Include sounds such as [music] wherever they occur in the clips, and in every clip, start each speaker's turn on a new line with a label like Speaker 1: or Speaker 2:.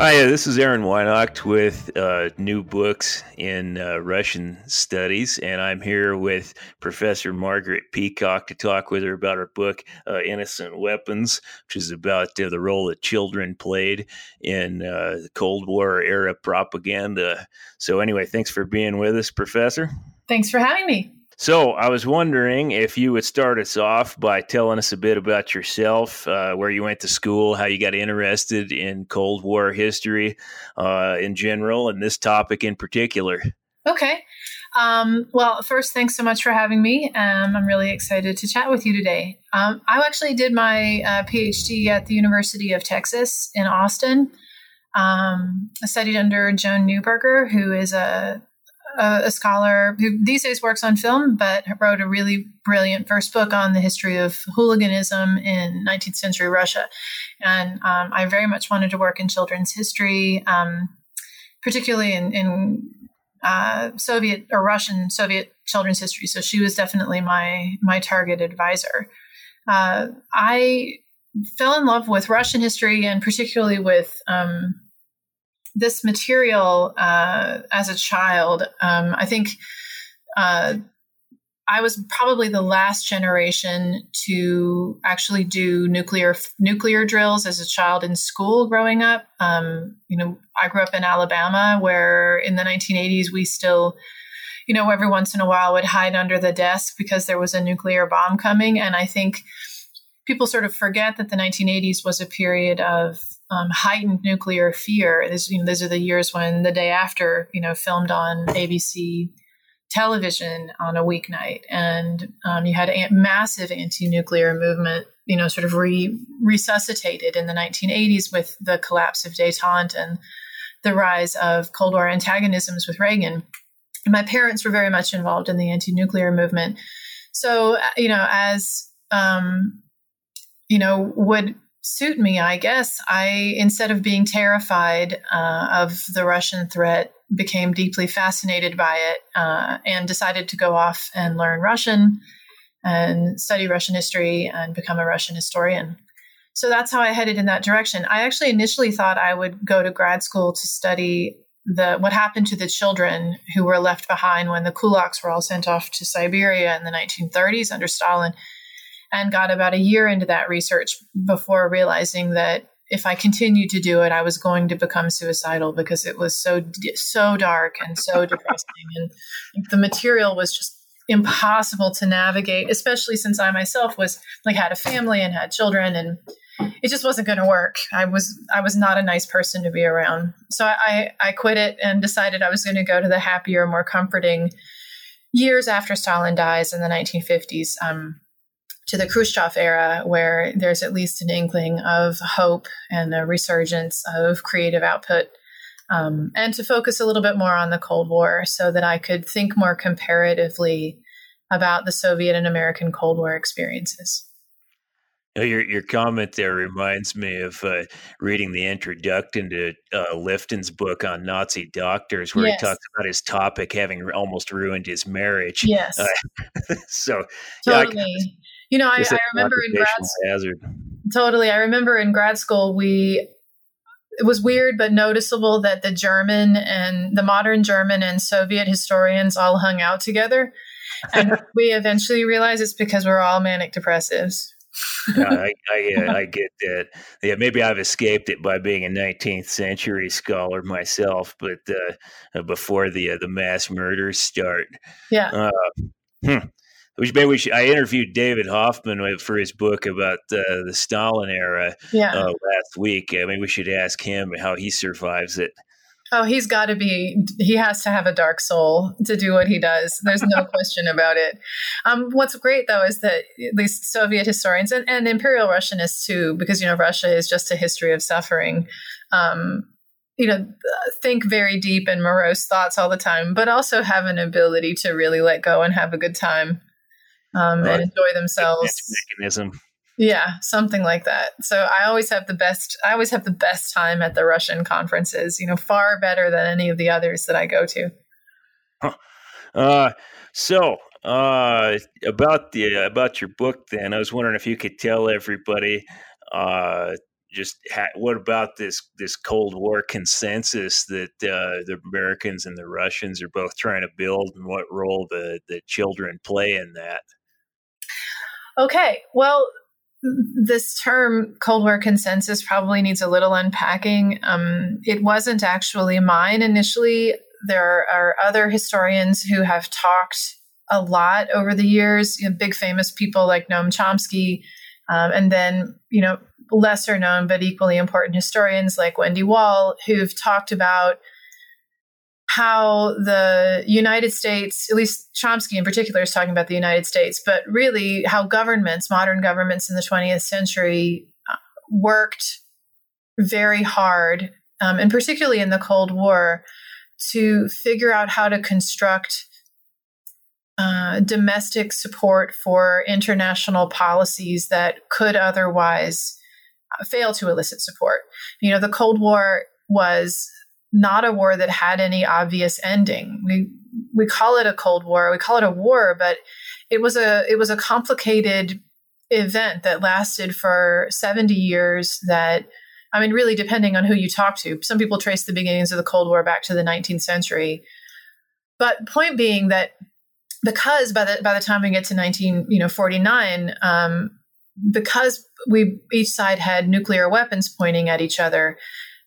Speaker 1: Hi, this is Aaron Weinacht with uh, New Books in uh, Russian Studies, and I'm here with Professor Margaret Peacock to talk with her about her book, uh, Innocent Weapons, which is about uh, the role that children played in uh, Cold War era propaganda. So, anyway, thanks for being with us, Professor.
Speaker 2: Thanks for having me.
Speaker 1: So, I was wondering if you would start us off by telling us a bit about yourself, uh, where you went to school, how you got interested in Cold War history uh, in general, and this topic in particular.
Speaker 2: Okay. Um, well, first, thanks so much for having me. Um, I'm really excited to chat with you today. Um, I actually did my uh, PhD at the University of Texas in Austin. Um, I studied under Joan Neuberger, who is a a, a, scholar who these days works on film, but wrote a really brilliant first book on the history of hooliganism in 19th century Russia. And um, I very much wanted to work in children's history, um, particularly in, in uh, Soviet or Russian Soviet children's history. So she was definitely my my target advisor. Uh, I fell in love with Russian history and particularly with um, this material uh, as a child, um, I think uh, I was probably the last generation to actually do nuclear nuclear drills as a child in school growing up. Um, you know, I grew up in Alabama, where in the 1980s we still, you know, every once in a while would hide under the desk because there was a nuclear bomb coming, and I think people sort of forget that the 1980s was a period of um, heightened nuclear fear. This, you know, those are the years when the day after, you know, filmed on ABC television on a weeknight, and um, you had a massive anti-nuclear movement, you know, sort of re- resuscitated in the 1980s with the collapse of détente and the rise of Cold War antagonisms with Reagan. And my parents were very much involved in the anti-nuclear movement, so you know, as um, you know, would suit me, I guess. I, instead of being terrified uh, of the Russian threat, became deeply fascinated by it uh, and decided to go off and learn Russian and study Russian history and become a Russian historian. So that's how I headed in that direction. I actually initially thought I would go to grad school to study the what happened to the children who were left behind when the kulaks were all sent off to Siberia in the 1930s under Stalin and got about a year into that research before realizing that if I continued to do it, I was going to become suicidal because it was so so dark and so [laughs] depressing, and the material was just impossible to navigate. Especially since I myself was like had a family and had children, and it just wasn't going to work. I was I was not a nice person to be around, so I I quit it and decided I was going to go to the happier, more comforting years after Stalin dies in the 1950s. Um, to the Khrushchev era, where there's at least an inkling of hope and a resurgence of creative output, um, and to focus a little bit more on the Cold War so that I could think more comparatively about the Soviet and American Cold War experiences.
Speaker 1: Your your comment there reminds me of uh, reading the introduction to uh, Lifton's book on Nazi doctors, where yes. he talks about his topic having almost ruined his marriage.
Speaker 2: Yes.
Speaker 1: Uh, [laughs] so
Speaker 2: totally. Yeah, you know, I, I remember in grad hazard. Totally, I remember in grad school we it was weird but noticeable that the German and the modern German and Soviet historians all hung out together. And [laughs] we eventually realized it's because we're all manic depressives.
Speaker 1: yeah, I, I, uh, I, get that. Yeah, maybe I've escaped it by being a 19th century scholar myself, but uh, before the uh, the mass murders start.
Speaker 2: Yeah.
Speaker 1: Uh, hmm. Which maybe we should, I interviewed David Hoffman for his book about uh, the Stalin era
Speaker 2: yeah.
Speaker 1: uh, last week. I mean, we should ask him how he survives it.
Speaker 2: Oh, he's got to be, he has to have a dark soul to do what he does. There's no [laughs] question about it. Um, what's great, though, is that these Soviet historians and, and Imperial Russianists, too, because, you know, Russia is just a history of suffering, um, you know, think very deep and morose thoughts all the time, but also have an ability to really let go and have a good time um, and enjoy themselves.
Speaker 1: Mechanism.
Speaker 2: Yeah, something like that. So I always have the best. I always have the best time at the Russian conferences. You know, far better than any of the others that I go to.
Speaker 1: Huh. Uh, so uh, about the about your book, then I was wondering if you could tell everybody uh, just ha- what about this this Cold War consensus that uh, the Americans and the Russians are both trying to build, and what role the the children play in that.
Speaker 2: Okay, well, this term Cold War consensus probably needs a little unpacking. Um, it wasn't actually mine initially. There are other historians who have talked a lot over the years, you know, big famous people like Noam Chomsky, um, and then, you know, lesser known but equally important historians like Wendy Wall, who've talked about how the United States, at least Chomsky in particular, is talking about the United States, but really how governments, modern governments in the 20th century, uh, worked very hard, um, and particularly in the Cold War, to figure out how to construct uh, domestic support for international policies that could otherwise uh, fail to elicit support. You know, the Cold War was not a war that had any obvious ending. We we call it a Cold War, we call it a war, but it was a it was a complicated event that lasted for 70 years that I mean really depending on who you talk to. Some people trace the beginnings of the Cold War back to the 19th century. But point being that because by the by the time we get to 19 you know 49 um, because we each side had nuclear weapons pointing at each other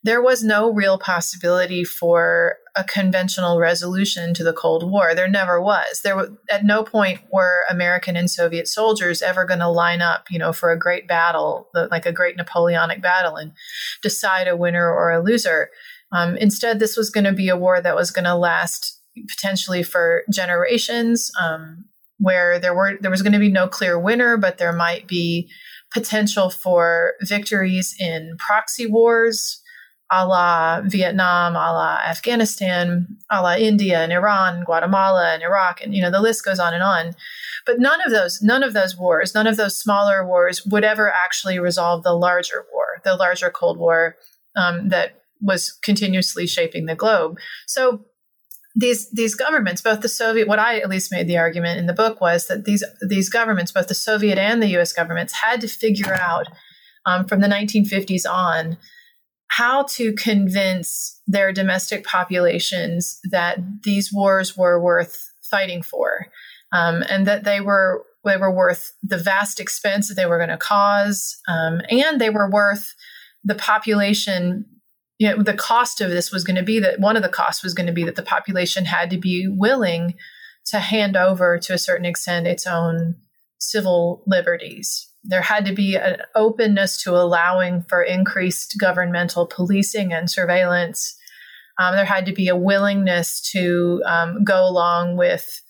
Speaker 2: there was no real possibility for a conventional resolution to the Cold War. There never was. There was, at no point were American and Soviet soldiers ever going to line up, you know, for a great battle, like a great Napoleonic battle, and decide a winner or a loser. Um, instead, this was going to be a war that was going to last potentially for generations, um, where there were there was going to be no clear winner, but there might be potential for victories in proxy wars a la Vietnam, a la Afghanistan, a la India and Iran, Guatemala and Iraq, and you know the list goes on and on. But none of those, none of those wars, none of those smaller wars would ever actually resolve the larger war, the larger Cold War um, that was continuously shaping the globe. So these these governments, both the Soviet, what I at least made the argument in the book was that these these governments, both the Soviet and the U.S. governments, had to figure out um, from the 1950s on how to convince their domestic populations that these wars were worth fighting for, um, and that they were they were worth the vast expense that they were going to cause, um, and they were worth the population. You know, the cost of this was going to be that one of the costs was going to be that the population had to be willing to hand over to a certain extent its own civil liberties there had to be an openness to allowing for increased governmental policing and surveillance. Um, there had to be a willingness to um, go along with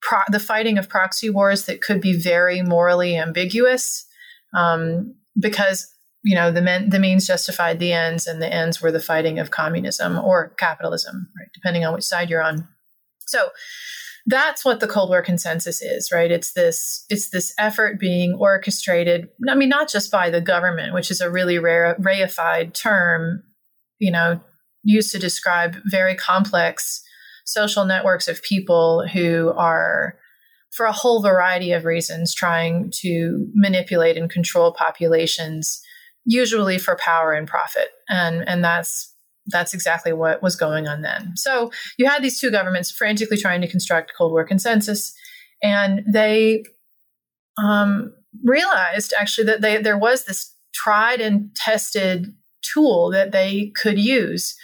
Speaker 2: pro- the fighting of proxy wars that could be very morally ambiguous, um, because you know the men- the means justified the ends, and the ends were the fighting of communism or capitalism, right? Depending on which side you're on. So that's what the Cold War consensus is, right? It's this it's this effort being orchestrated. I mean, not just by the government, which is a really rare, reified term, you know, used to describe very complex social networks of people who are, for a whole variety of reasons, trying to manipulate and control populations, usually for power and profit. And and that's that's exactly what was going on then. So you had these two governments frantically trying to construct Cold War consensus, and they um, realized actually that they, there was this tried and tested tool that they could use,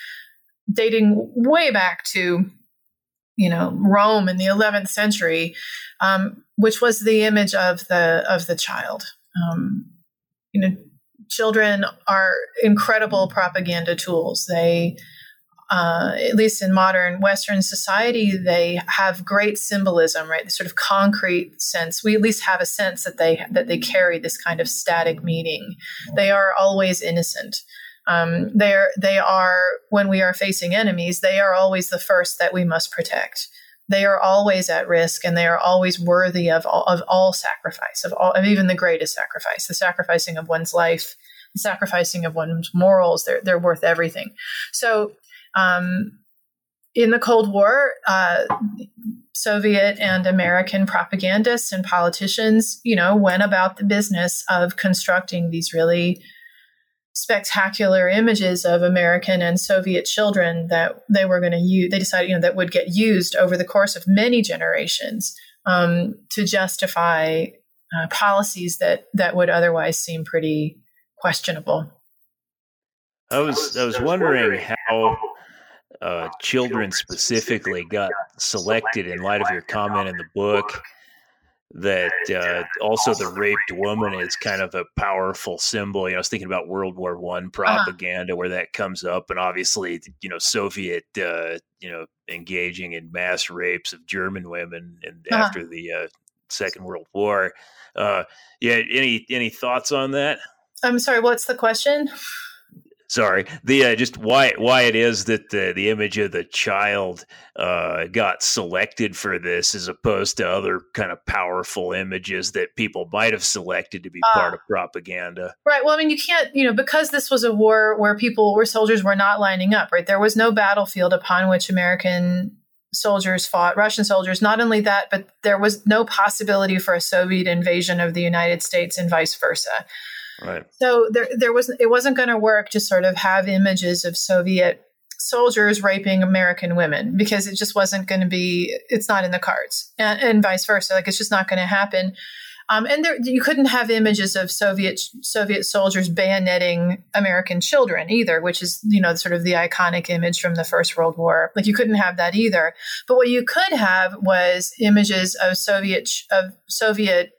Speaker 2: dating way back to you know Rome in the 11th century, um, which was the image of the of the child. Um, you know, children are incredible propaganda tools. They, uh, at least in modern Western society, they have great symbolism, right? The sort of concrete sense. We at least have a sense that they that they carry this kind of static meaning. They are always innocent. Um, they are they are when we are facing enemies, they are always the first that we must protect they are always at risk and they are always worthy of all, of all sacrifice, of, all, of even the greatest sacrifice, the sacrificing of one's life, the sacrificing of one's morals. They're, they're worth everything. So, um, in the Cold War, uh, Soviet and American propagandists and politicians, you know, went about the business of constructing these really spectacular images of American and Soviet children that they were going to use. They decided, you know, that would get used over the course of many generations um, to justify uh, policies that that would otherwise seem pretty questionable.
Speaker 1: I was I was wondering how uh, children specifically got selected in light of your comment in the book that uh, also the raped woman is kind of a powerful symbol. You know, I was thinking about World War One uh-huh. propaganda uh-huh. where that comes up, and obviously, you know, Soviet, uh, you know, engaging in mass rapes of German women, and uh-huh. after the uh, Second World War. Uh, yeah, any any thoughts on that?
Speaker 2: I'm sorry. What's the question?
Speaker 1: Sorry. The uh, just why why it is that the the image of the child uh, got selected for this as opposed to other kind of powerful images that people might have selected to be uh, part of propaganda.
Speaker 2: Right. Well i mean you can't you know because this was a war where people where soldiers were not lining up right? There was no battlefield upon which american soldiers fought russian soldiers. Not only that but there was no possibility for a soviet invasion of the united states and vice versa
Speaker 1: Right.
Speaker 2: So there, there was it wasn't going to work to sort of have images of Soviet soldiers raping American women because it just wasn't going to be. It's not in the cards, and, and vice versa. Like it's just not going to happen. Um, and there, you couldn't have images of Soviet Soviet soldiers bayoneting American children either, which is you know sort of the iconic image from the First World War. Like you couldn't have that either. But what you could have was images of Soviet of Soviet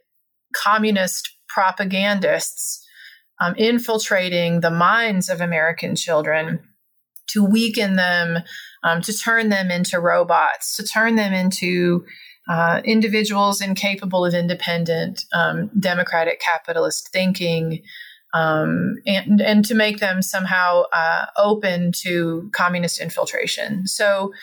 Speaker 2: communist propagandists um, infiltrating the minds of American children to weaken them, um, to turn them into robots, to turn them into uh, individuals incapable of independent um, democratic capitalist thinking, um, and and to make them somehow uh, open to communist infiltration. So.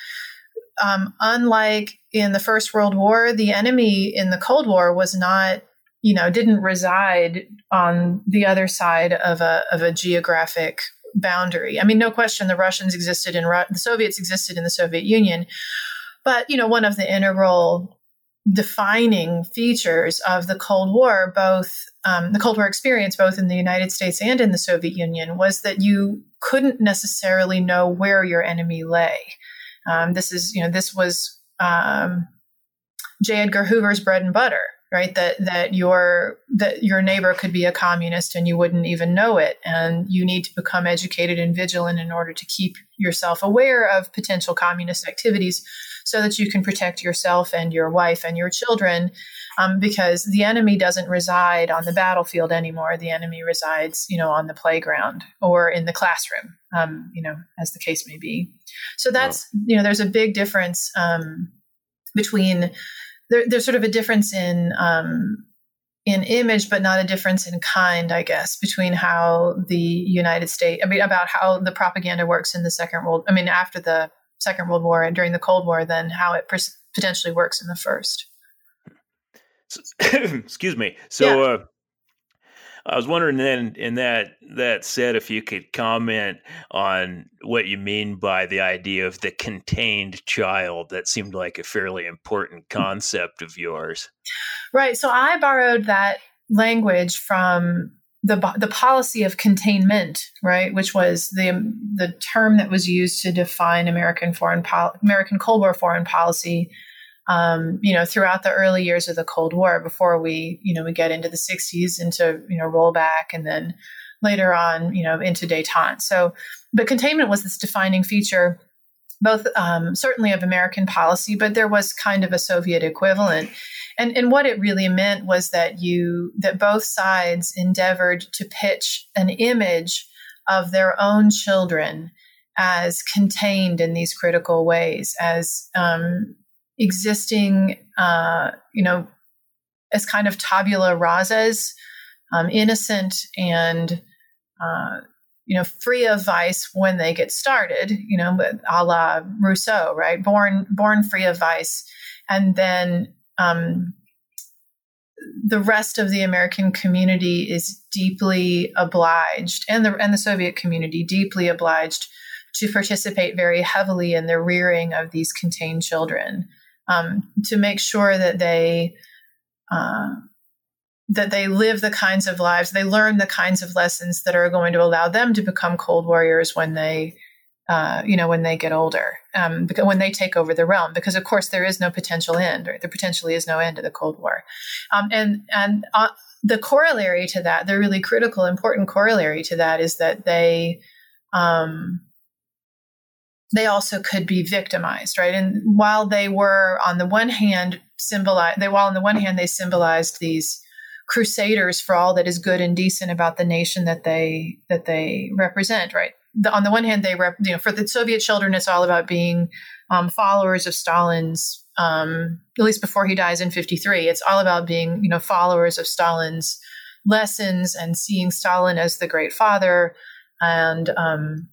Speaker 2: Um, unlike in the First World War, the enemy in the Cold War was not you know, didn't reside on the other side of a, of a geographic boundary. I mean, no question the Russians existed in, Ru- the Soviets existed in the Soviet Union. But, you know, one of the integral defining features of the Cold War, both um, the Cold War experience, both in the United States and in the Soviet Union, was that you couldn't necessarily know where your enemy lay. Um, this is, you know, this was um, J. Edgar Hoover's bread and butter right? That that your that your neighbor could be a communist and you wouldn't even know it. And you need to become educated and vigilant in order to keep yourself aware of potential communist activities so that you can protect yourself and your wife and your children um, because the enemy doesn't reside on the battlefield anymore. The enemy resides you know on the playground or in the classroom um, you know as the case may be. So that's you know there's a big difference um, between there, there's sort of a difference in um, in image, but not a difference in kind, I guess, between how the United States, I mean, about how the propaganda works in the Second World, I mean, after the Second World War and during the Cold War than how it potentially works in the first. [coughs]
Speaker 1: Excuse me. So, yeah. uh, I was wondering then, in that that said, if you could comment on what you mean by the idea of the contained child. That seemed like a fairly important concept of yours.
Speaker 2: Right. So I borrowed that language from the the policy of containment, right, which was the the term that was used to define American foreign pol- American Cold War foreign policy um, you know, throughout the early years of the Cold War before we, you know, we get into the 60s into, you know, rollback and then later on, you know, into detente. So, but containment was this defining feature, both um, certainly of American policy, but there was kind of a Soviet equivalent. And, and what it really meant was that you, that both sides endeavored to pitch an image of their own children as contained in these critical ways, as um, existing, uh, you know, as kind of tabula rasas, um, innocent and, uh, you know, free of vice when they get started, you know, a la Rousseau, right? Born, born free of vice. And then, um, the rest of the American community is deeply obliged, and the and the Soviet community deeply obliged to participate very heavily in the rearing of these contained children um, to make sure that they uh, that they live the kinds of lives they learn the kinds of lessons that are going to allow them to become cold warriors when they uh, you know when they get older um, when they take over the realm because of course there is no potential end or there potentially is no end to the cold war. Um, and and uh, the corollary to that the really critical important corollary to that is that they um, they also could be victimized, right? And while they were on the one hand symbolized, they while on the one hand they symbolized these crusaders for all that is good and decent about the nation that they that they represent, right? The, on the one hand, they rep, you know for the Soviet children, it's all about being um, followers of Stalin's. Um, at least before he dies in '53, it's all about being you know followers of Stalin's lessons and seeing Stalin as the great father and um,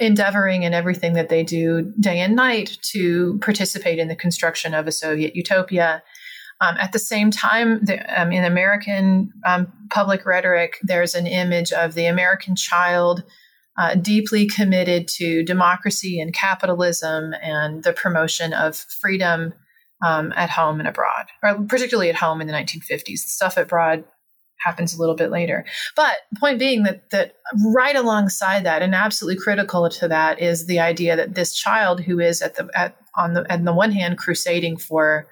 Speaker 2: endeavoring in everything that they do day and night to participate in the construction of a Soviet utopia. Um, at the same time, the, um, in American um, public rhetoric, there's an image of the American child uh, deeply committed to democracy and capitalism and the promotion of freedom um, at home and abroad, or particularly at home in the 1950s. The stuff abroad happens a little bit later. But point being that that right alongside that and absolutely critical to that is the idea that this child who is at the at on the on the one hand crusading for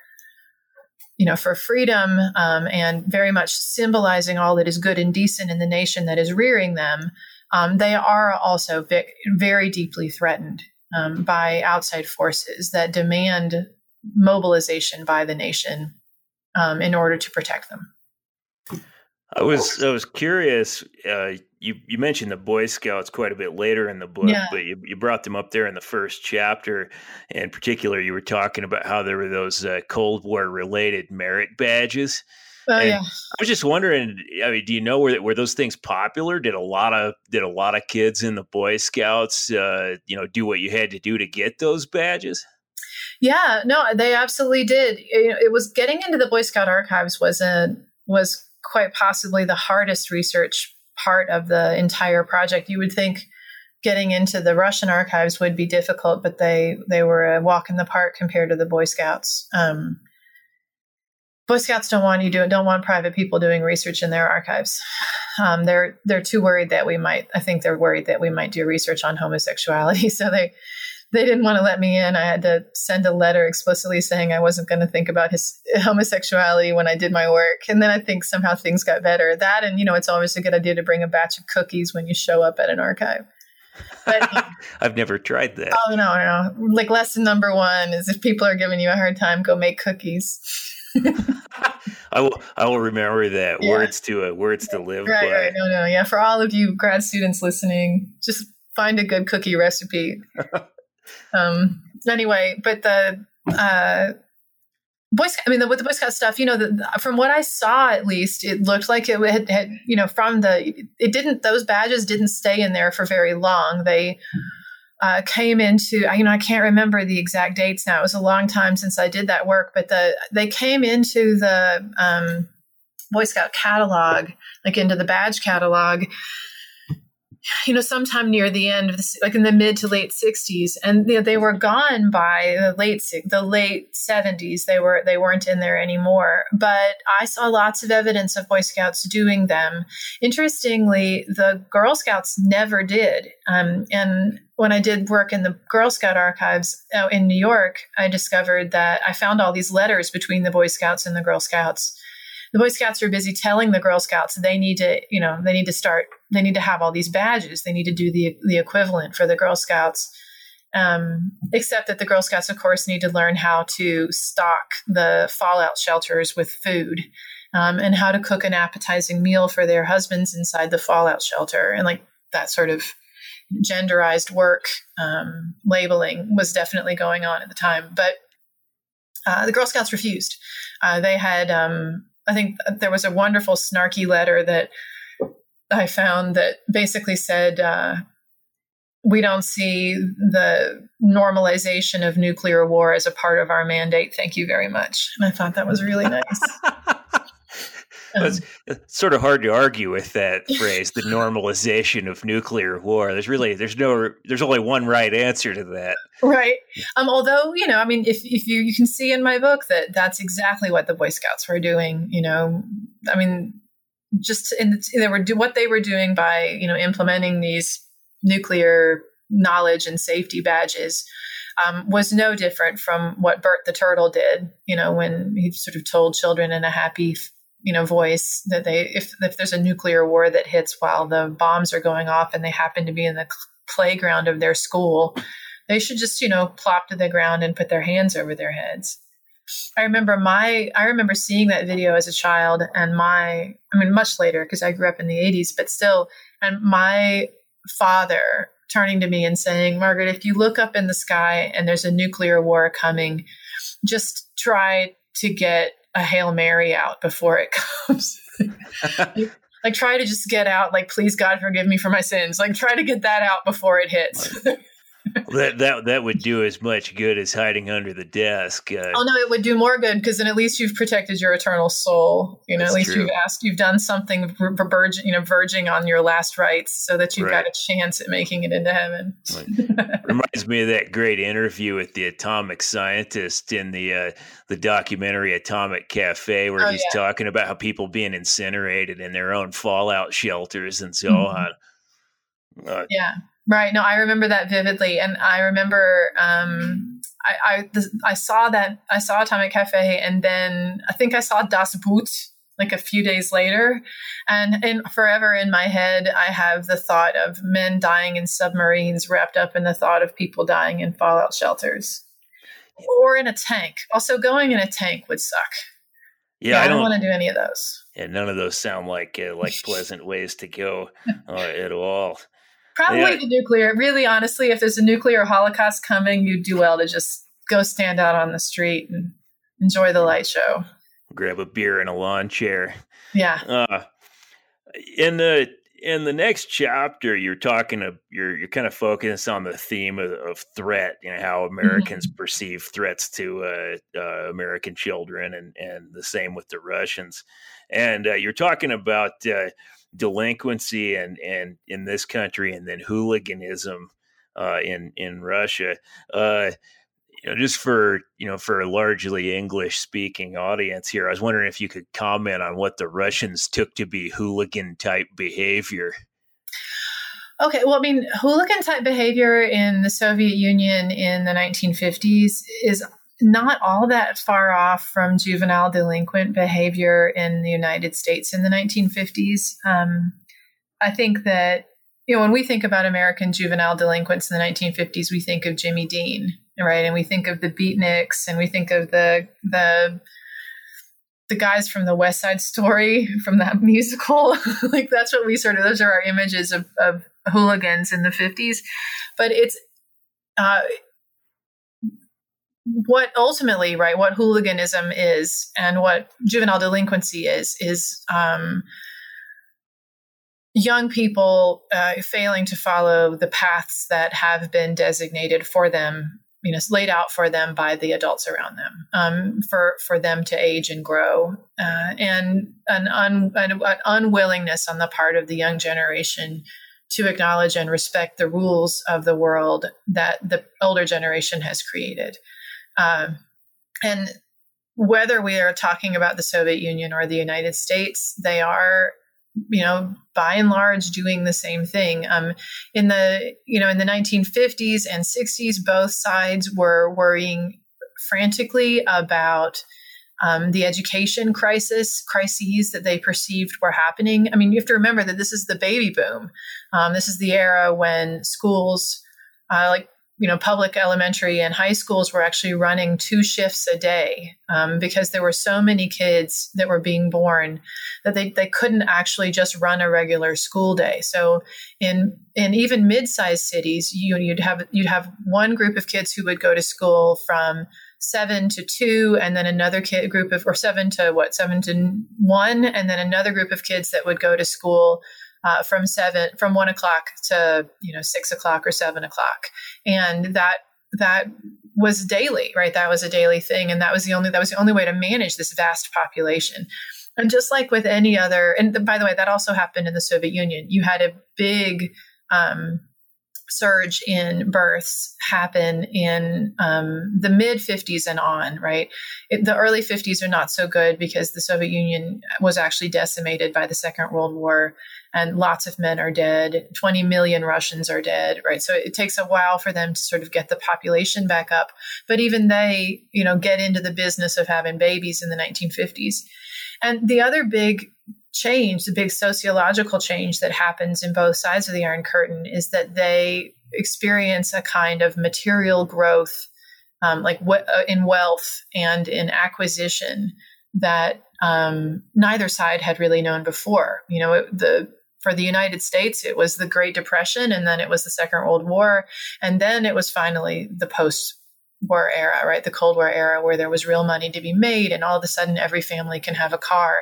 Speaker 2: you know for freedom um, and very much symbolizing all that is good and decent in the nation that is rearing them um, they are also vi- very deeply threatened um, by outside forces that demand mobilization by the nation um, in order to protect them
Speaker 1: I was I was curious. Uh, you you mentioned the Boy Scouts quite a bit later in the book, yeah. but you, you brought them up there in the first chapter. In particular, you were talking about how there were those uh, Cold War related merit badges.
Speaker 2: Oh and yeah.
Speaker 1: I was just wondering. I mean, do you know were were those things popular? Did a lot of did a lot of kids in the Boy Scouts, uh, you know, do what you had to do to get those badges?
Speaker 2: Yeah, no, they absolutely did. It, it was getting into the Boy Scout archives was a was quite possibly the hardest research part of the entire project. You would think getting into the Russian archives would be difficult, but they they were a walk in the park compared to the Boy Scouts. Um, Boy Scouts don't want you do don't want private people doing research in their archives. Um, they're they're too worried that we might. I think they're worried that we might do research on homosexuality, [laughs] so they they didn't want to let me in. I had to send a letter explicitly saying I wasn't going to think about his homosexuality when I did my work. And then I think somehow things got better. That and you know, it's always a good idea to bring a batch of cookies when you show up at an archive.
Speaker 1: But [laughs] I've never tried that.
Speaker 2: Oh no, no. Like lesson number one is if people are giving you a hard time, go make cookies. [laughs]
Speaker 1: I will. I will remember that yeah. words to uh, words to live
Speaker 2: right,
Speaker 1: by.
Speaker 2: Right. No, no. Yeah. For all of you grad students listening, just find a good cookie recipe. [laughs] Um, anyway, but the uh, Boy Scout, I mean, the, with the Boy Scout stuff, you know, the, from what I saw, at least, it looked like it had, had, you know, from the, it didn't, those badges didn't stay in there for very long. They, uh, came into you know I can't remember the exact dates now. It was a long time since I did that work, but the they came into the um, Boy Scout catalog, like into the badge catalog, you know, sometime near the end of the, like in the mid to late 60s, and you know, they were gone by the late the late 70s. They were they weren't in there anymore. But I saw lots of evidence of Boy Scouts doing them. Interestingly, the Girl Scouts never did. Um, and when I did work in the Girl Scout archives in New York, I discovered that I found all these letters between the Boy Scouts and the Girl Scouts the Boy Scouts are busy telling the Girl Scouts they need to, you know, they need to start, they need to have all these badges. They need to do the the equivalent for the Girl Scouts. Um, except that the Girl Scouts, of course, need to learn how to stock the fallout shelters with food um, and how to cook an appetizing meal for their husbands inside the fallout shelter. And like that sort of genderized work um, labeling was definitely going on at the time. But uh, the Girl Scouts refused. Uh, they had um, I think there was a wonderful snarky letter that I found that basically said, uh, we don't see the normalization of nuclear war as a part of our mandate. Thank you very much. And I thought that was really nice. [laughs]
Speaker 1: it's, it's sort of hard to argue with that [laughs] phrase, the normalization of nuclear war. There's really there's no there's only one right answer to that.
Speaker 2: Right. Um, although you know, I mean, if if you you can see in my book that that's exactly what the Boy Scouts were doing. You know, I mean, just in they were do what they were doing by you know implementing these nuclear knowledge and safety badges. Um, was no different from what Bert the Turtle did, you know, when he sort of told children in a happy you know voice that they if if there's a nuclear war that hits while the bombs are going off and they happen to be in the playground of their school they should just you know plop to the ground and put their hands over their heads. I remember my i remember seeing that video as a child and my i mean much later because i grew up in the 80s but still and my father turning to me and saying margaret if you look up in the sky and there's a nuclear war coming just try to get a Hail Mary out before it [laughs] comes. like try to just get out like please God forgive me for my sins. Like try to get that out before it hits.
Speaker 1: That that that would do as much good as hiding under the desk.
Speaker 2: Uh, oh no, it would do more good because then at least you've protected your eternal soul. You know, at least true. you've asked, you've done something, you know, verging on your last rites, so that you've right. got a chance at making it into heaven.
Speaker 1: Reminds me of that great interview with the atomic scientist in the uh, the documentary Atomic Cafe, where oh, he's yeah. talking about how people being incinerated in their own fallout shelters and so mm-hmm. on.
Speaker 2: Uh, yeah Right. No, I remember that vividly, and I remember um, I I, the, I, saw that I saw Atomic Cafe, and then I think I saw Das Boot like a few days later, and in forever in my head, I have the thought of men dying in submarines, wrapped up in the thought of people dying in fallout shelters, or in a tank. Also, going in a tank would suck. Yeah, yeah I, don't, don't want to do any of those.
Speaker 1: Yeah, none of those sound like uh, like pleasant ways to go [laughs] uh, at all.
Speaker 2: Probably yeah. the nuclear. Really, honestly, if there's a nuclear holocaust coming, you'd do well to just go stand out on the street and enjoy the light show.
Speaker 1: Grab a beer and a lawn chair.
Speaker 2: Yeah.
Speaker 1: Uh, in the in the next chapter, you're talking of you're you're kind of focused on the theme of, of threat. You know how Americans mm-hmm. perceive threats to uh, uh, American children, and and the same with the Russians. And uh, you're talking about uh, delinquency and and in this country, and then hooliganism uh, in in Russia. Uh, you know, just for you know, for a largely English speaking audience here, I was wondering if you could comment on what the Russians took to be hooligan type behavior.
Speaker 2: Okay, well, I mean, hooligan type behavior in the Soviet Union in the 1950s is not all that far off from juvenile delinquent behavior in the United States in the 1950s. Um, I think that, you know, when we think about American juvenile delinquents in the 1950s, we think of Jimmy Dean, right? And we think of the beatniks and we think of the, the, the guys from the West Side Story from that [laughs] musical. [laughs] like that's what we sort of, those are our images of, of hooligans in the 50s. But it's, uh, what ultimately, right, what hooliganism is and what juvenile delinquency is, is um, young people uh, failing to follow the paths that have been designated for them you know laid out for them by the adults around them um, for for them to age and grow uh, and an, un, an, unwillingness on the part of the young generation to acknowledge and respect the rules of the world that the older generation has created um, and whether we are talking about the soviet union or the united states they are you know by and large doing the same thing. Um, in the you know in the 1950s and 60s both sides were worrying frantically about um, the education crisis crises that they perceived were happening. I mean you have to remember that this is the baby boom. Um, this is the era when schools uh, like you know, public elementary and high schools were actually running two shifts a day um, because there were so many kids that were being born that they, they couldn't actually just run a regular school day. So in in even mid-sized cities, you, you'd have you'd have one group of kids who would go to school from seven to two, and then another kid group of or seven to what seven to one, and then another group of kids that would go to school uh, from seven from one o'clock to you know six o'clock or seven o'clock, and that that was daily, right? That was a daily thing, and that was the only that was the only way to manage this vast population. And just like with any other, and by the way, that also happened in the Soviet Union. You had a big um, surge in births happen in um, the mid 50s and on, right? It, the early 50s are not so good because the Soviet Union was actually decimated by the Second World War and lots of men are dead. 20 million Russians are dead, right? So it takes a while for them to sort of get the population back up. But even they, you know, get into the business of having babies in the 1950s. And the other big change, the big sociological change that happens in both sides of the Iron Curtain is that they experience a kind of material growth, um, like w- uh, in wealth and in acquisition that um, neither side had really known before. You know, it, the for the United States, it was the Great Depression, and then it was the Second World War, and then it was finally the post war era, right? The Cold War era where there was real money to be made, and all of a sudden every family can have a car,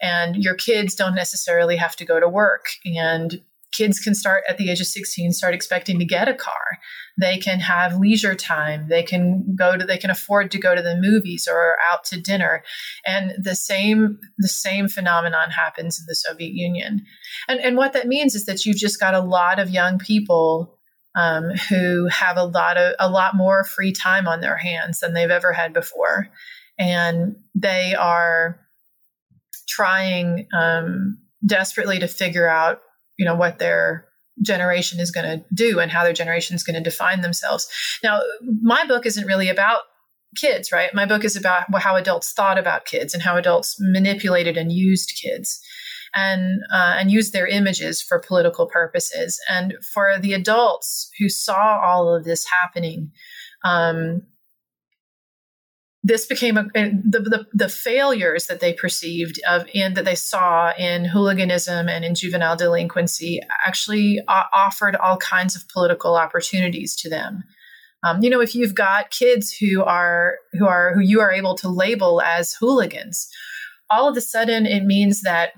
Speaker 2: and your kids don't necessarily have to go to work, and kids can start at the age of 16 start expecting to get a car. They can have leisure time. They can go to they can afford to go to the movies or out to dinner. And the same the same phenomenon happens in the soviet union. And and what that means is that you've just got a lot of young people um, who have a lot of a lot more free time on their hands than they've ever had before. And they are trying um, desperately to figure out you know what their generation is going to do and how their generation is going to define themselves. Now, my book isn't really about kids, right? My book is about how adults thought about kids and how adults manipulated and used kids and uh, and used their images for political purposes. And for the adults who saw all of this happening, um, this became a, the, the, the failures that they perceived of in that they saw in hooliganism and in juvenile delinquency actually uh, offered all kinds of political opportunities to them. Um, you know, if you've got kids who are who are who you are able to label as hooligans, all of a sudden it means that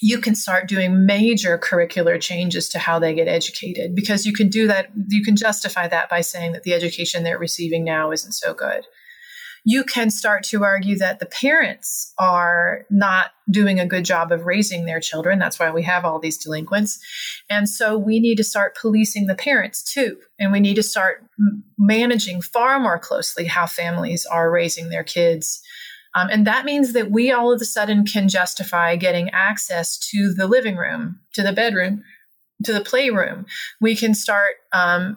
Speaker 2: you can start doing major curricular changes to how they get educated because you can do that you can justify that by saying that the education they're receiving now isn't so good you can start to argue that the parents are not doing a good job of raising their children. That's why we have all these delinquents. And so we need to start policing the parents too. And we need to start managing far more closely how families are raising their kids. Um, and that means that we all of a sudden can justify getting access to the living room, to the bedroom, to the playroom. We can start um,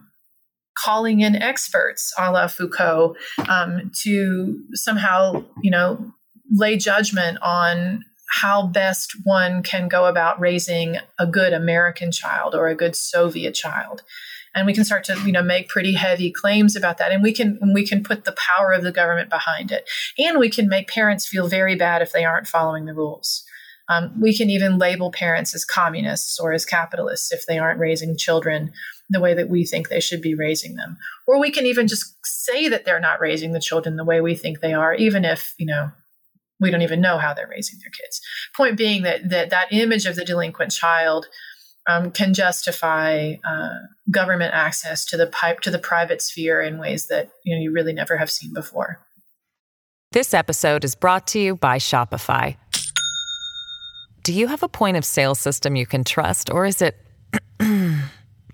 Speaker 2: calling in experts a la Foucault um, to somehow, you know, lay judgment on how best one can go about raising a good American child or a good Soviet child. And we can start to, you know, make pretty heavy claims about that. And we can we can put the power of the government behind it. And we can make parents feel very bad if they aren't following the rules. Um, we can even label parents as communists or as capitalists if they aren't raising children the way that we think they should be raising them. Or we can even just say that they're not raising the children the way we think they are, even if, you know, we don't even know how they're raising their kids. Point being that that that image of the delinquent child um, can justify uh, government access to the pipe to the private sphere in ways that you know you really never have seen before.
Speaker 3: This episode is brought to you by Shopify. Do you have a point of sale system you can trust, or is it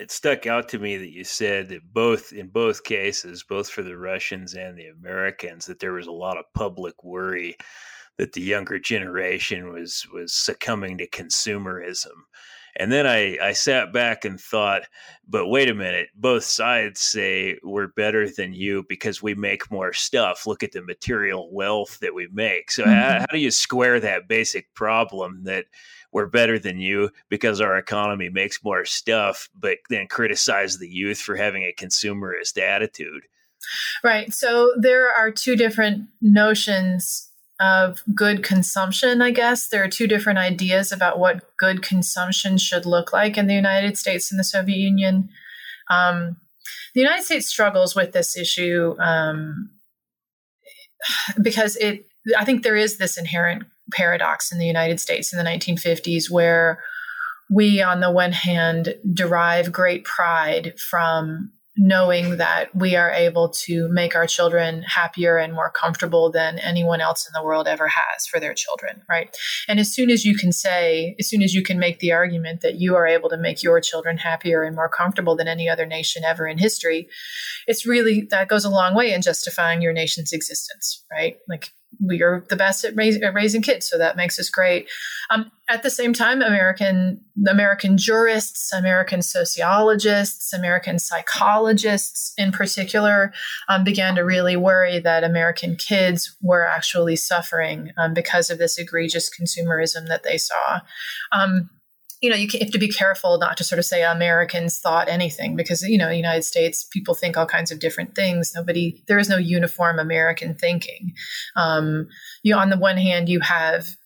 Speaker 1: it stuck out to me that you said that both in both cases, both for the Russians and the Americans, that there was a lot of public worry that the younger generation was was succumbing to consumerism. And then I, I sat back and thought, but wait a minute, both sides say we're better than you because we make more stuff. Look at the material wealth that we make. So, mm-hmm. how, how do you square that basic problem that we're better than you because our economy makes more stuff, but then criticize the youth for having a consumerist attitude?
Speaker 2: Right. So, there are two different notions of good consumption, I guess. There are two different ideas about what good consumption should look like in the United States and the Soviet Union. Um, the United States struggles with this issue um, [sighs] because it. I think there is this inherent paradox in the United States in the 1950s where we, on the one hand, derive great pride from knowing that we are able to make our children happier and more comfortable than anyone else in the world ever has for their children, right? And as soon as you can say, as soon as you can make the argument that you are able to make your children happier and more comfortable than any other nation ever in history, it's really that goes a long way in justifying your nation's existence, right? Like we are the best at, raise, at raising kids, so that makes us great. Um, at the same time, American American jurists, American sociologists, American psychologists, in particular, um, began to really worry that American kids were actually suffering um, because of this egregious consumerism that they saw. You know, you have to be careful not to sort of say Americans thought anything because, you know, the United States, people think all kinds of different things. Nobody, there is no uniform American thinking. Um, you, on the one hand, you have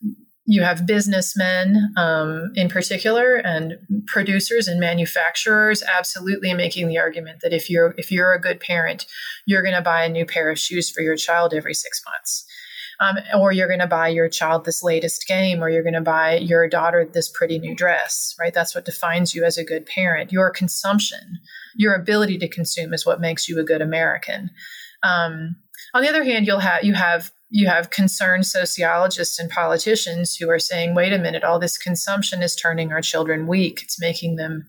Speaker 2: you have businessmen um, in particular and producers and manufacturers absolutely making the argument that if you're if you're a good parent you're going to buy a new pair of shoes for your child every six months um, or you're going to buy your child this latest game, or you're going to buy your daughter this pretty new dress, right? That's what defines you as a good parent. Your consumption, your ability to consume is what makes you a good American. Um, on the other hand, you'll have you have you have concerned sociologists and politicians who are saying, "Wait a minute, all this consumption is turning our children weak. It's making them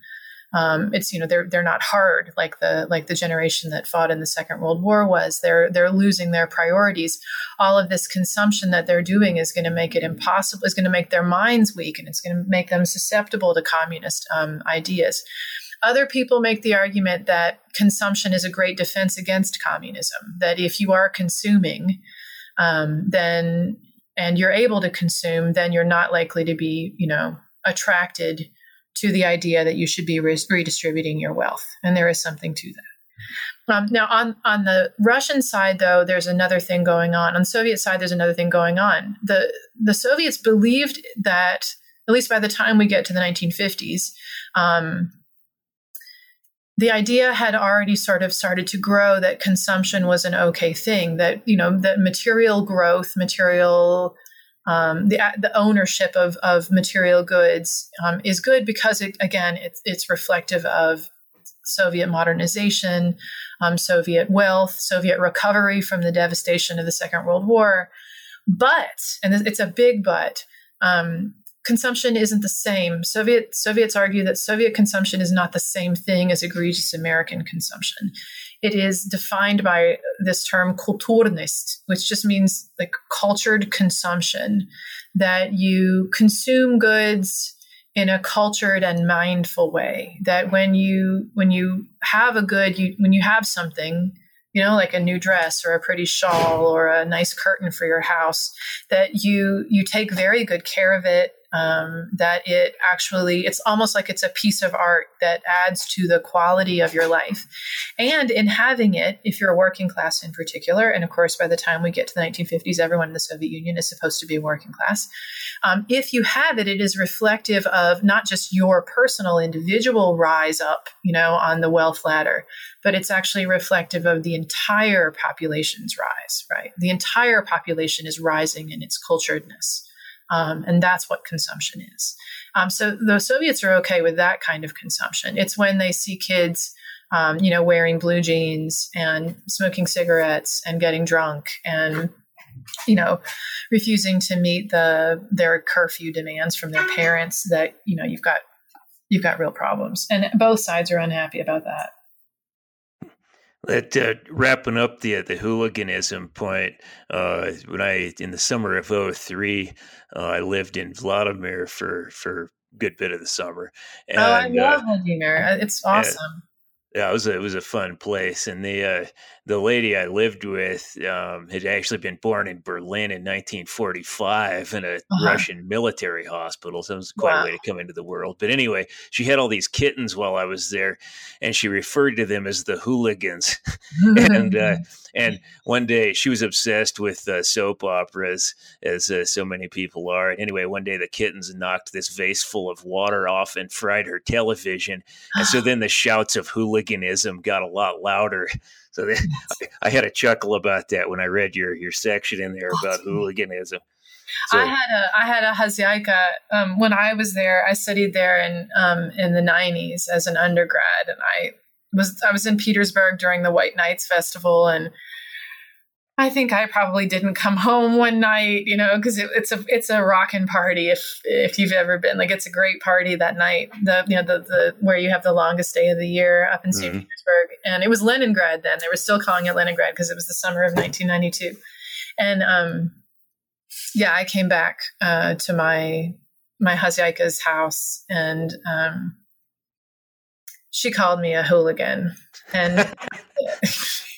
Speaker 2: um, it's you know they're they're not hard like the like the generation that fought in the Second World War was. They're they're losing their priorities. All of this consumption that they're doing is going to make it impossible. Is going to make their minds weak, and it's going to make them susceptible to communist um, ideas. Other people make the argument that consumption is a great defense against communism. That if you are consuming, um, then and you're able to consume, then you're not likely to be, you know, attracted to the idea that you should be re- redistributing your wealth. And there is something to that. Um, now, on, on the Russian side, though, there's another thing going on. On the Soviet side, there's another thing going on. The, the Soviets believed that, at least by the time we get to the 1950s, um, the idea had already sort of started to grow that consumption was an okay thing, that, you know, that material growth, material um, the the ownership of of material goods um, is good because it, again it's it's reflective of Soviet modernization, um, Soviet wealth, Soviet recovery from the devastation of the Second World War. But and it's a big but. Um, consumption isn't the same. Soviet Soviets argue that Soviet consumption is not the same thing as egregious American consumption it is defined by this term kulturnost, which just means like cultured consumption, that you consume goods in a cultured and mindful way. That when you when you have a good, you when you have something, you know, like a new dress or a pretty shawl or a nice curtain for your house, that you you take very good care of it um, that it actually it's almost like it's a piece of art that adds to the quality of your life. And in having it if you're a working class in particular and of course by the time we get to the 1950s everyone in the soviet union is supposed to be a working class um, if you have it it is reflective of not just your personal individual rise up you know on the wealth ladder but it's actually reflective of the entire population's rise right? The entire population is rising in its culturedness um, and that's what consumption is. Um, so the Soviets are okay with that kind of consumption. It's when they see kids, um, you know, wearing blue jeans and smoking cigarettes and getting drunk and you know refusing to meet the their curfew demands from their parents that you know you've got you've got real problems and both sides are unhappy about that
Speaker 1: that uh, wrapping up the the hooliganism point, uh, when I in the summer of 03, uh, I lived in Vladimir for for a good bit of the summer.
Speaker 2: And, oh, I love uh, Vladimir! It's awesome
Speaker 1: yeah, it was a, it was a fun place, and the uh, the lady I lived with um, had actually been born in Berlin in 1945 in a uh-huh. Russian military hospital. So it was quite wow. a way to come into the world. But anyway, she had all these kittens while I was there, and she referred to them as the hooligans. [laughs] and uh, [laughs] and one day she was obsessed with uh, soap operas, as uh, so many people are. Anyway, one day the kittens knocked this vase full of water off and fried her television, and so [gasps] then the shouts of hooligans hooliganism got a lot louder. [laughs] So they, I, I, had a chuckle about that when I read your your section in there about hooliganism.
Speaker 2: So, I had a I had a khozyayka um, when I was there. I studied there in um, in the '90s as an undergrad, and I was I was in Petersburg during the White Nights Festival, and I think I probably didn't come [laughs] home one night, you know, because it, it's a it's a rockin' party if if you've ever been like it's a great party that night. The you know the the where you have the longest day of the year up in St. Mm-hmm. Petersburg, and it was Leningrad then. They were still calling it Leningrad because it was the summer of 1992, and um, yeah, I came back uh, to my my khozyayka's house, and um, she called me a hooligan, and. [laughs] [laughs]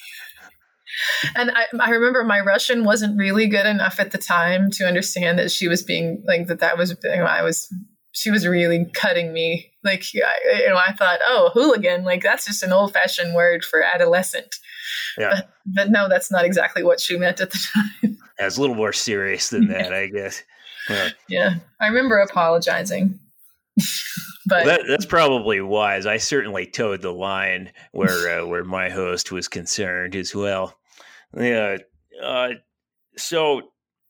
Speaker 2: and I, I remember my Russian wasn't really good enough at the time to understand that she was being like that. That was you know, I was she was really cutting me. Like I, you know, I thought, oh, hooligan, like that's just an old fashioned word for adolescent. Yeah. But, but, no, that's not exactly what she meant at the time. [laughs]
Speaker 1: Yeah, it's a little more serious than that, I guess.
Speaker 2: Yeah. yeah. I remember apologizing. [laughs] but
Speaker 1: well, that, that's probably wise. I certainly toed the line where uh, where my host was concerned as well. Yeah. Uh, so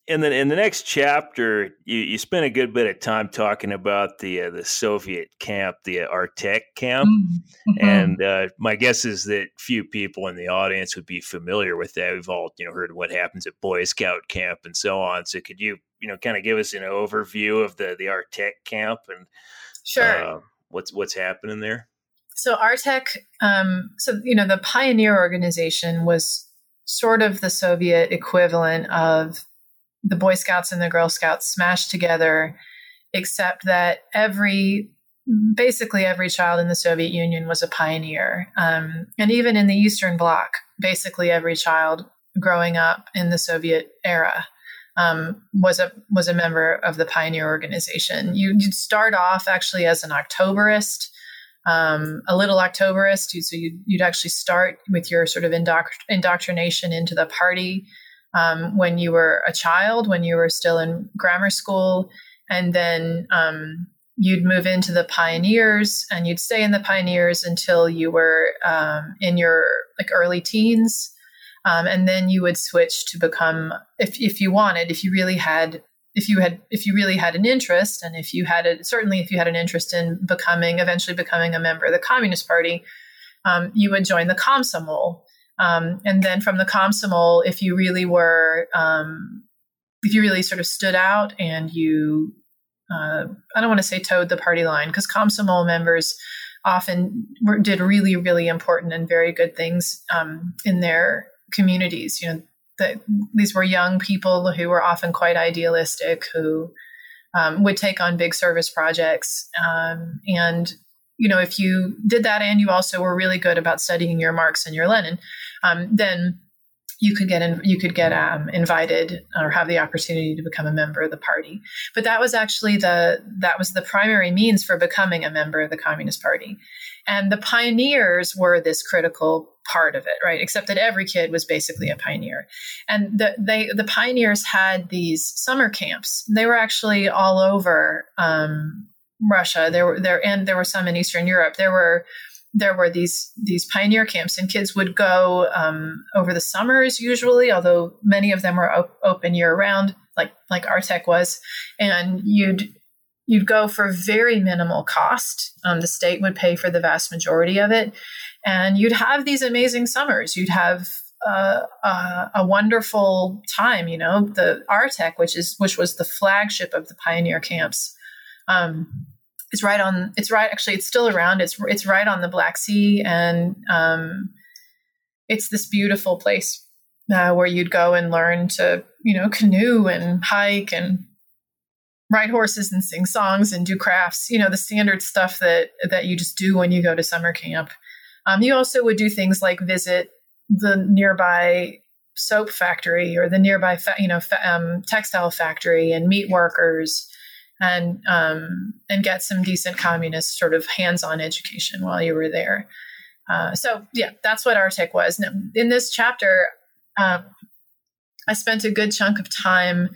Speaker 1: in the in the next chapter, you, you spend a good bit of time talking about the uh, the Soviet camp, the Artek camp, mm-hmm. and uh, my guess is that few people in the audience would be familiar with that. We've all you know heard what happens at Boy Scout camp and so on. So could you you know kind of give us an overview of the the Artek camp and
Speaker 2: sure uh,
Speaker 1: what's what's happening there?
Speaker 2: So Artek, um, so you know the pioneer organization was sort of the Soviet equivalent of the Boy Scouts and the Girl Scouts smashed together, except that every basically every child in the Soviet Union was a pioneer. Um, and even in the Eastern Bloc, basically every child growing up in the Soviet era um, was a was a member of the pioneer organization. You, would start off actually as an Octoberist, um, a little Octoberist. So you'd, you'd, actually start with your sort of indoctr- indoctrination into the party um, when you were a child, when you were still in grammar school, and then um, you'd move into the pioneers, and you'd stay in the pioneers until you were um, in your like early teens. Um, and then you would switch to become, if, if you wanted, if you really had if you had if you really had an interest and if you had a certainly if you had an interest in becoming eventually becoming a member of the communist party um, you would join the komsomol um, and then from the komsomol if you really were um, if you really sort of stood out and you uh, i don't want to say toed the party line because komsomol members often were, did really really important and very good things um, in their communities you know that these were young people who were often quite idealistic, who um, would take on big service projects. Um, and, you know, if you did that and you also were really good about studying your Marx and your Lenin, um, then you could get in, you could get um, invited or have the opportunity to become a member of the party. But that was actually the that was the primary means for becoming a member of the Communist Party. And the pioneers were this critical part of it, right? Except that every kid was basically a pioneer. And the, they, the pioneers had these summer camps. They were actually all over um, Russia. There were there, and there were some in Eastern Europe. There were there were these these pioneer camps, and kids would go um, over the summers usually, although many of them were op- open year round, like like Artek was. And you'd you'd go for very minimal cost. Um, the state would pay for the vast majority of it. And you'd have these amazing summers. You'd have uh, uh, a wonderful time. You know, the Artek, which is which was the flagship of the pioneer camps, um, is right on. It's right. Actually, it's still around. It's it's right on the Black Sea, and um, it's this beautiful place uh, where you'd go and learn to you know canoe and hike and ride horses and sing songs and do crafts you know the standard stuff that that you just do when you go to summer camp. Um, you also would do things like visit the nearby soap factory or the nearby fa- you know fa- um, textile factory and meet workers and um, and get some decent communist sort of hands-on education while you were there. Uh, so yeah that's what artek was. Now, in this chapter um, i spent a good chunk of time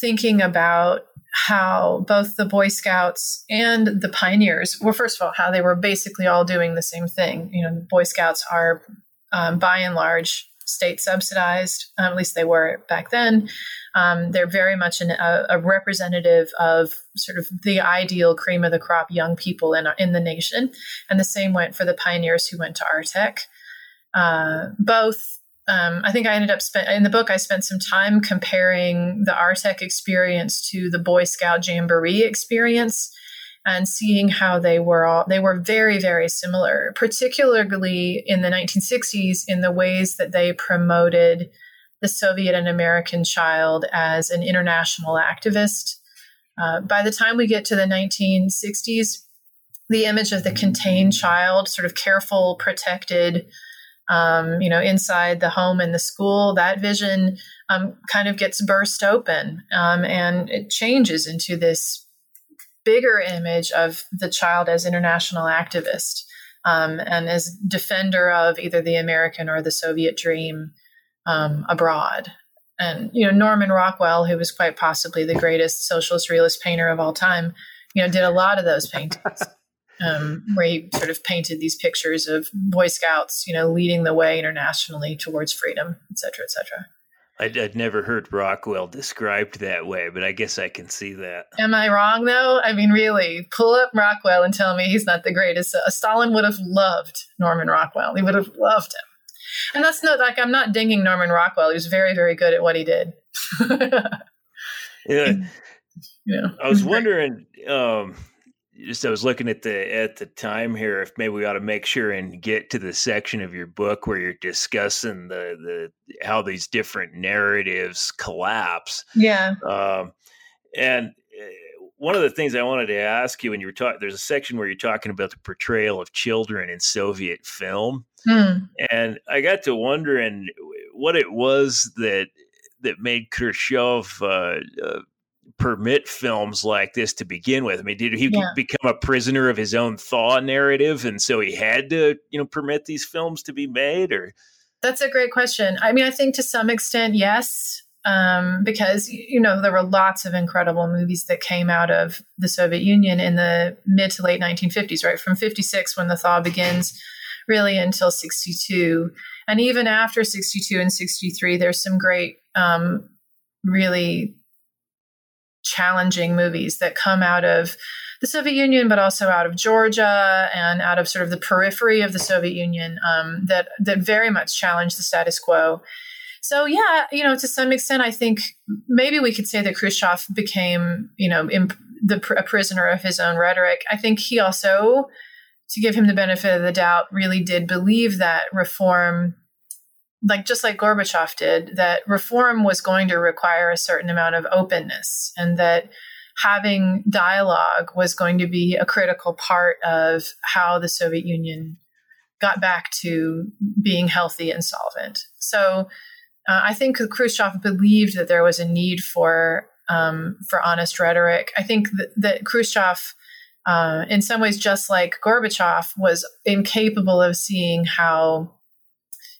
Speaker 2: thinking about how both the Boy Scouts and the pioneers well, first of all, how they were basically all doing the same thing. You know, the Boy Scouts are um, by and large state subsidized, um, at least they were back then. Um, they're very much an, a, a, representative of sort of the ideal cream of the crop young people in, in the nation. And the same went for the pioneers who went to Artek. Uh, both um, I think I ended up spent in the book. I spent some time comparing the Artek experience to the Boy Scout Jamboree experience, and seeing how they were all they were very very similar, particularly in the 1960s in the ways that they promoted the Soviet and American child as an international activist. Uh, by the time we get to the 1960s, the image of the contained child, sort of careful, protected um, you know, inside the home and the school, that vision um, kind of gets burst open um, and it changes into this bigger image of the child as international activist um, and as defender of either the American or the Soviet dream um, abroad. And you know, Norman Rockwell, who was quite possibly the greatest socialist realist painter of all time, you know, did a lot of those paintings [laughs] um, where he sort of painted these pictures of Boy Scouts, you know, leading the way internationally towards freedom, et cetera, et cetera.
Speaker 1: I'd, I'd, never heard Rockwell described that way, but I guess I can see that.
Speaker 2: Am I wrong though? I mean, really, pull up Rockwell and tell me he's not the greatest. Uh, Stalin would have loved Norman Rockwell. He would have loved him. And that's not like I'm not dinging Norman Rockwell. He was very, very good at what he did. [laughs]
Speaker 1: yeah. [laughs] Yeah. I was [laughs] wondering, um, just I was looking at the at the time here if maybe we ought to make sure and get to the section of your book where you're discussing the the how these different narratives collapse.
Speaker 2: Yeah.
Speaker 1: Um, and eh, one of the things I wanted to ask you when you were talking, there's a section where you're talking about the portrayal of children in Soviet film, hmm. and I got to wondering what it was that that made Khrushchev uh, uh, permit films like this to begin with? I mean, did he yeah. become a prisoner of his own thaw narrative, and so he had to, you know, permit these films to be made? Or
Speaker 2: that's a great question. I mean, I think to some extent, yes, um, because you know there were lots of incredible movies that came out of the Soviet Union in the mid to late 1950s, right from 56 when the thaw begins, really until 62, and even after 62 and 63, there's some great. Um, really challenging movies that come out of the Soviet Union, but also out of Georgia and out of sort of the periphery of the Soviet Union um, that that very much challenge the status quo. So yeah, you know, to some extent, I think maybe we could say that Khrushchev became, you know, imp- the a prisoner of his own rhetoric. I think he also, to give him the benefit of the doubt, really did believe that reform like just like Gorbachev did, that reform was going to require a certain amount of openness and that having dialogue was going to be a critical part of how the Soviet Union got back to being healthy and solvent. So uh, I think Khrushchev believed that there was a need for um, for honest rhetoric. I think that, that Khrushchev, uh, in some ways, just like Gorbachev, was incapable of seeing how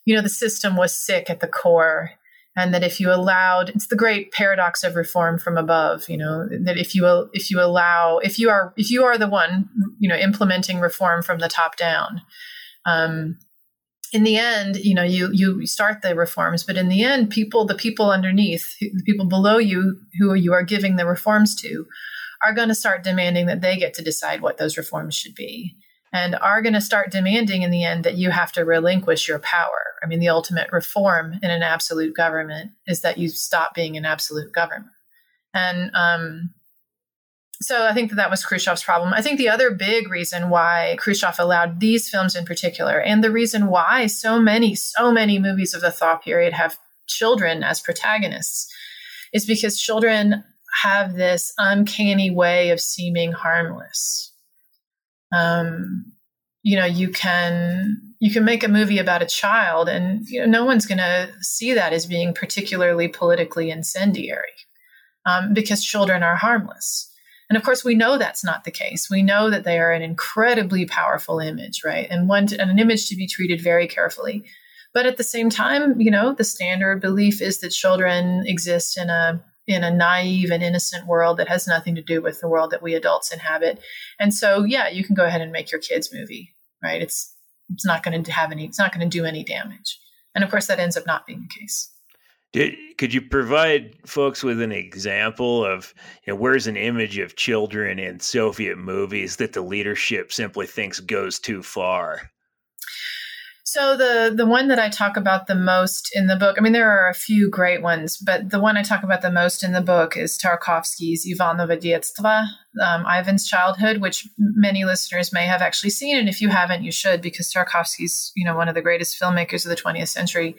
Speaker 2: you know the system was sick at the core and that if you allowed it's the great paradox of reform from above you know that if you if you allow if you are if you are the one you know implementing reform from the top down um, in the end you know you you start the reforms but in the end people the people underneath the people below you who you are giving the reforms to are going to start demanding that they get to decide what those reforms should be and are going to start demanding in the end that you have to relinquish your power. I mean, the ultimate reform in an absolute government is that you stop being an absolute government. And um, so I think that that was Khrushchev's problem. I think the other big reason why Khrushchev allowed these films in particular, and the reason why so many, so many movies of the thaw period have children as protagonists, is because children have this uncanny way of seeming harmless um, you know you can you can make a movie about a child and you know, no one's going to see that as being particularly politically incendiary um, because children are harmless. And of course we know that's not the case. We know that they are an incredibly powerful image right? And one to, and an image to be treated very carefully. But at the same time you know the standard belief is that children exist in a in a naive and innocent world that has nothing to do with the world that we adults inhabit. And so, yeah, you can go ahead and make your kids movie, right? It's it's not going to have any. It's not going to do any damage. And of course, that ends up not being the case.
Speaker 1: Did, could you provide folks with an example of you know, where's an image of children in Soviet movies that the leadership simply thinks goes too far?
Speaker 2: So the the one that I talk about the most in the book, I mean, there are a few great ones, but the one I talk about the most in the book is Tarkovsky's Ivanovo Detstvo, um, Ivan's Childhood, which many listeners may have actually seen, and if you haven't, you should, because Tarkovsky's you know one of the greatest filmmakers of the 20th century.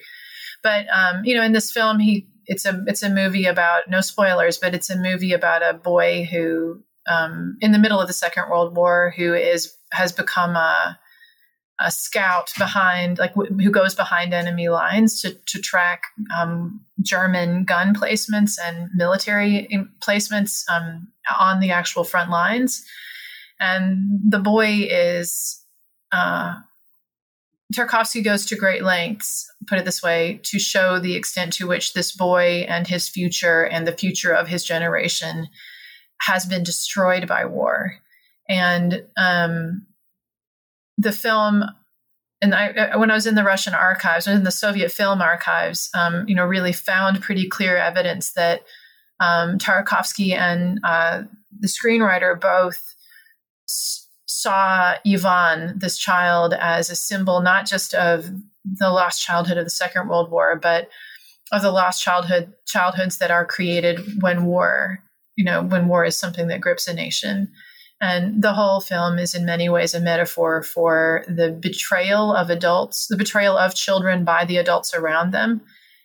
Speaker 2: But um, you know, in this film, he it's a it's a movie about no spoilers, but it's a movie about a boy who um, in the middle of the Second World War who is has become a a scout behind, like w- who goes behind enemy lines to, to track um, German gun placements and military placements um, on the actual front lines. And the boy is, uh, Tarkovsky goes to great lengths, put it this way, to show the extent to which this boy and his future and the future of his generation has been destroyed by war. And um, the film and I, when I was in the Russian archives, in the Soviet film archives, um, you know, really found pretty clear evidence that um, Tarkovsky and uh, the screenwriter both s- saw Ivan, this child, as a symbol not just of the lost childhood of the Second World War, but of the lost childhood childhoods that are created when war, you know, when war is something that grips a nation. And the whole film is in many ways a metaphor for the betrayal of adults, the betrayal of children by the adults around them,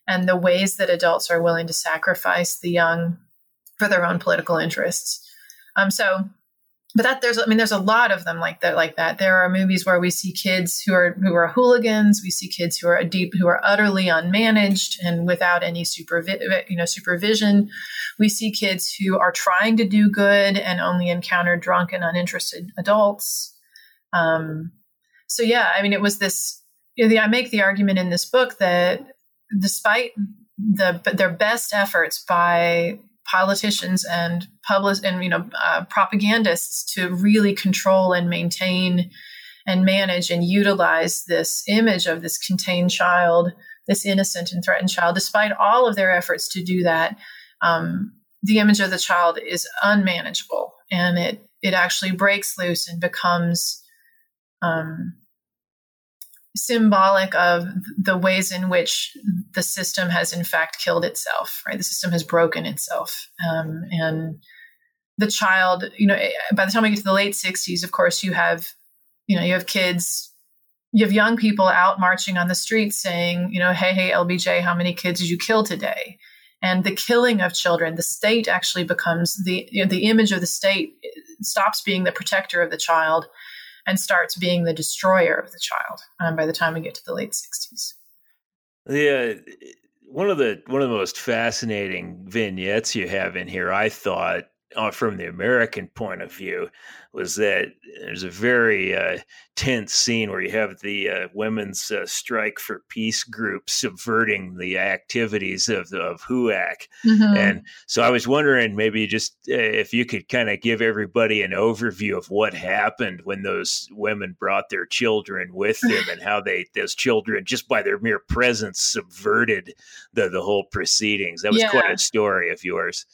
Speaker 2: and the ways that adults are willing to sacrifice the young for their own political interests. Um, so but that there's I mean there's a lot of them like that like that. There are movies where we see kids who are who are hooligans, we see kids who are deep who are utterly unmanaged and without any supervi- you know supervision. We see kids who are trying to do good and only encounter drunk and uninterested adults. Um, so yeah, I mean it was this you know, I make the argument in this book that despite the their best efforts by politicians and public and you know uh, propagandists to really control and maintain and manage and utilize this image of this contained child, this innocent and threatened child. Despite all of their efforts to do that, um, the image of the child is unmanageable, and it it actually breaks loose and becomes um, symbolic of the ways in which the system has in fact killed itself right? The system has broken itself. Um, and the child you know by the time we get to the late 60s of course you have you know you have kids you have young people out marching on the streets saying you know hey hey lbj how many kids did you kill today? And the killing of children the state actually becomes the you know, the image of the state stops being the protector of the child and starts being the destroyer of the child um, by the time we get to the late 60s.
Speaker 1: Yeah. one of the one of the most fascinating vignettes you have in here, I thought, uh, from the American point of view, was that there's a very uh, tense scene where you have the uh, women's uh, strike for peace group subverting the activities of of HUAC, mm-hmm. and so I was wondering maybe just uh, if you could kind of give everybody an overview of what happened when those women brought their children with them and how they those children just by their mere presence subverted the the whole proceedings. That was yeah. quite a story of yours.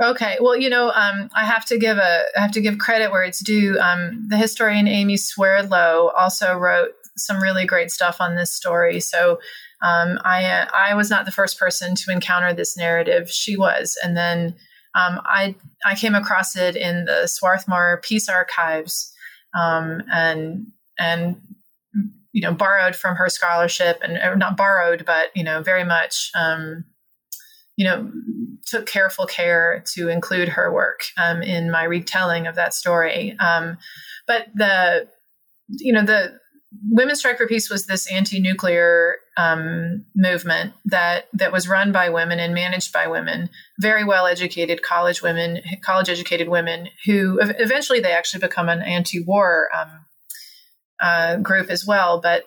Speaker 2: Okay, well, you know, um, I have to give a I have to give credit where it's due. Um, the historian Amy Swerdlow also wrote some really great stuff on this story. So um, I uh, I was not the first person to encounter this narrative. She was, and then um, I I came across it in the Swarthmore Peace Archives, um, and and you know borrowed from her scholarship, and not borrowed, but you know very much um, you know, took careful care to include her work um, in my retelling of that story. Um, but the, you know, the Women's Strike for Peace was this anti-nuclear um, movement that that was run by women and managed by women, very well-educated college women, college-educated women who eventually they actually become an anti-war um, uh, group as well. But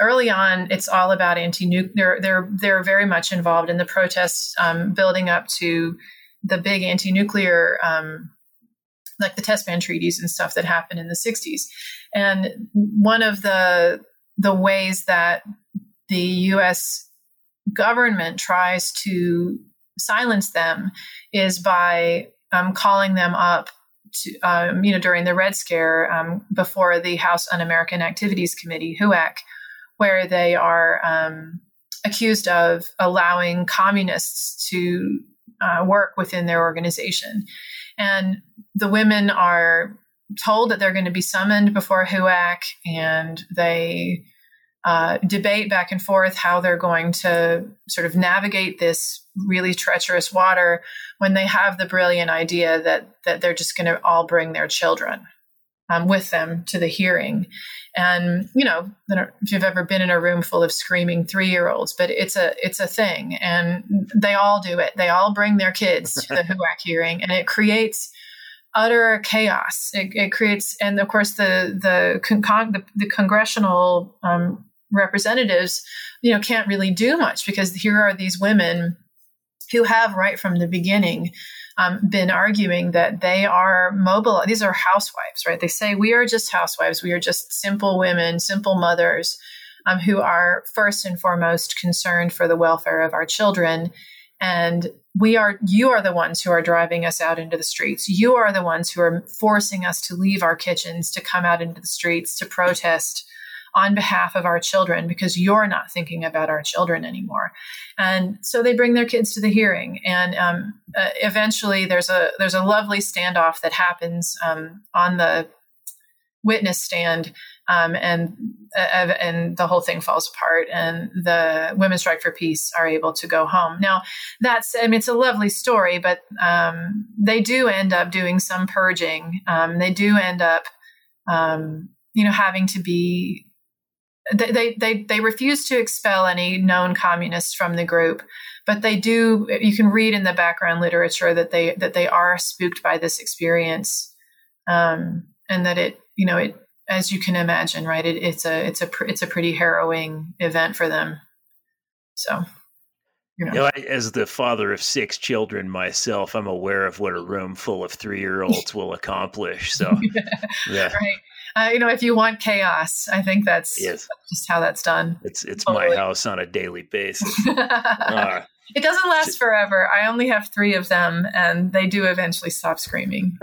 Speaker 2: early on, it's all about anti-nuclear. They're they're very much involved in the protests um, building up to the big anti-nuclear, um, like the test ban treaties and stuff that happened in the '60s. And one of the the ways that the U.S. government tries to silence them is by um, calling them up to, um, you know, during the Red Scare um, before the House Un-American Activities Committee, HUAC, where they are um, accused of allowing communists to uh, work within their organization. And the women are told that they're going to be summoned before HUAC and they uh, debate back and forth how they're going to sort of navigate this really treacherous water when they have the brilliant idea that that they're just going to all bring their children um, with them to the hearing. And you know, if you've ever been in a room full of screaming three-year-olds, but it's a it's a thing, and they all do it. They all bring their kids to the [laughs] HUAC hearing, and it creates utter chaos. It, it, creates, and of course, the the con- the, the, congressional um, representatives, you know, can't really do much because here are these women who have right from the beginning um, been arguing that they are mobile. These are housewives, right? They say we are just housewives. We are just simple women, simple mothers um, who are first and foremost concerned for the welfare of our children. And we are, you are the ones who are driving us out into the streets. You are the ones who are forcing us to leave our kitchens, to come out into the streets, to protest on behalf of our children because you're not thinking about our children anymore. And so they bring their kids to the hearing, and um, uh, eventually there's a there's a lovely standoff that happens um, on the witness stand. Um, and uh, and the whole thing falls apart, and the women strike for peace are able to go home. Now, that's I mean it's a lovely story, but um, they do end up doing some purging. Um, they do end up, um, you know, having to be they, they, they refuse to expel any known communists from the group, but they do. You can read in the background literature that they that they are spooked by this experience, um, and that it you know it as you can imagine, right? It, it's a it's a it's a pretty harrowing event for them. So.
Speaker 1: You know. you know, as the father of six children myself, I'm aware of what a room full of three year olds will accomplish. So,
Speaker 2: yeah, [laughs] yeah. right uh, you know, if you want chaos, I think that's, yes. just how that's done.
Speaker 1: It's it's totally. my house on a daily basis. [laughs] uh,
Speaker 2: it doesn't last forever. I only have three of them, and they do eventually stop screaming.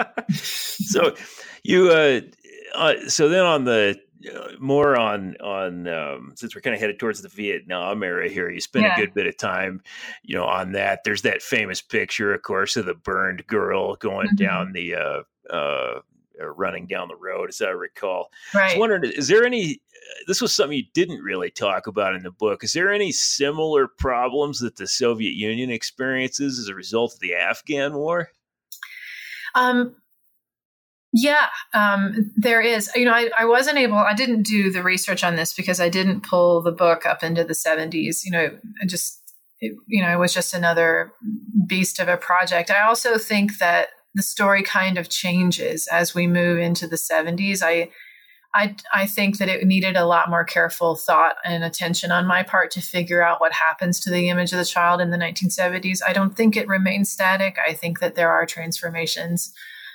Speaker 2: [laughs]
Speaker 1: so, you uh, uh, so then on the uh, more on on um, since we're kind of headed towards the Vietnam era here. You spend yeah. a good bit of time, you know, on that. There's that famous picture, of course, of the burned girl going mm-hmm. down the uh, uh, running down the road, as I recall. Right. I was wondering, is there any? This was something you didn't really talk about in the book. Is there any similar problems that the Soviet Union experiences as a result of the Afghan War?
Speaker 2: Um, yeah, um, there is. You know, I, I wasn't able, I didn't do the research on this because I didn't pull the book up into the 70s. You know, I just it, you know, it was just another beast of a project. I also think that the story kind of changes as we move into the 70s. I I, I think that it needed a lot more careful thought and attention on my part to figure out what happens to the image of the child in the 1970s. I don't think it remains static. I think that there are transformations.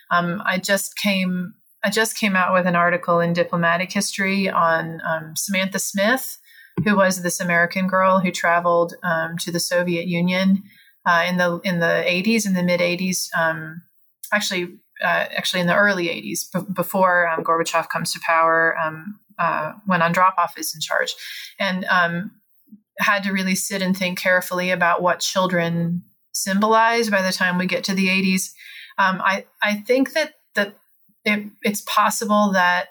Speaker 2: Um, I just came I just came out with an article in Diplomatic History on um, Samantha Smith, who was this American girl who traveled um, to the Soviet Union uh, in the in the 80s, in the mid 80s. Actually, uh, actually in the early 80s, b- before um, Gorbachev comes to power, um, uh, when Andropov is in charge, and um, had to really sit and think carefully about what children symbolize by the time we get to the 80s. Um, I, I think that, that it, it's possible that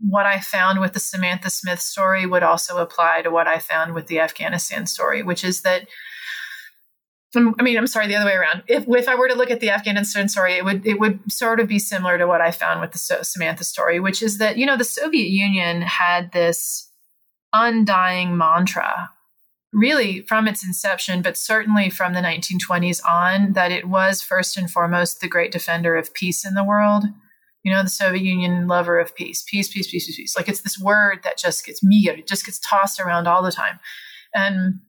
Speaker 2: what I found with the Samantha Smith story would also apply to what I found with the Afghanistan story, which is that I mean, I'm sorry, the other way around. If if I were to look at the Afghanistan story, it would it would sort of be similar to what I found with the Samantha story, which is that you know the Soviet Union had this undying mantra, really from its inception, but certainly from the 1920s on, that it was first and foremost the great defender of peace in the world you know, the Soviet Union lover of peace, peace, peace, peace, peace, peace. Like it's this word that just gets mir, it just gets tossed around all the time. And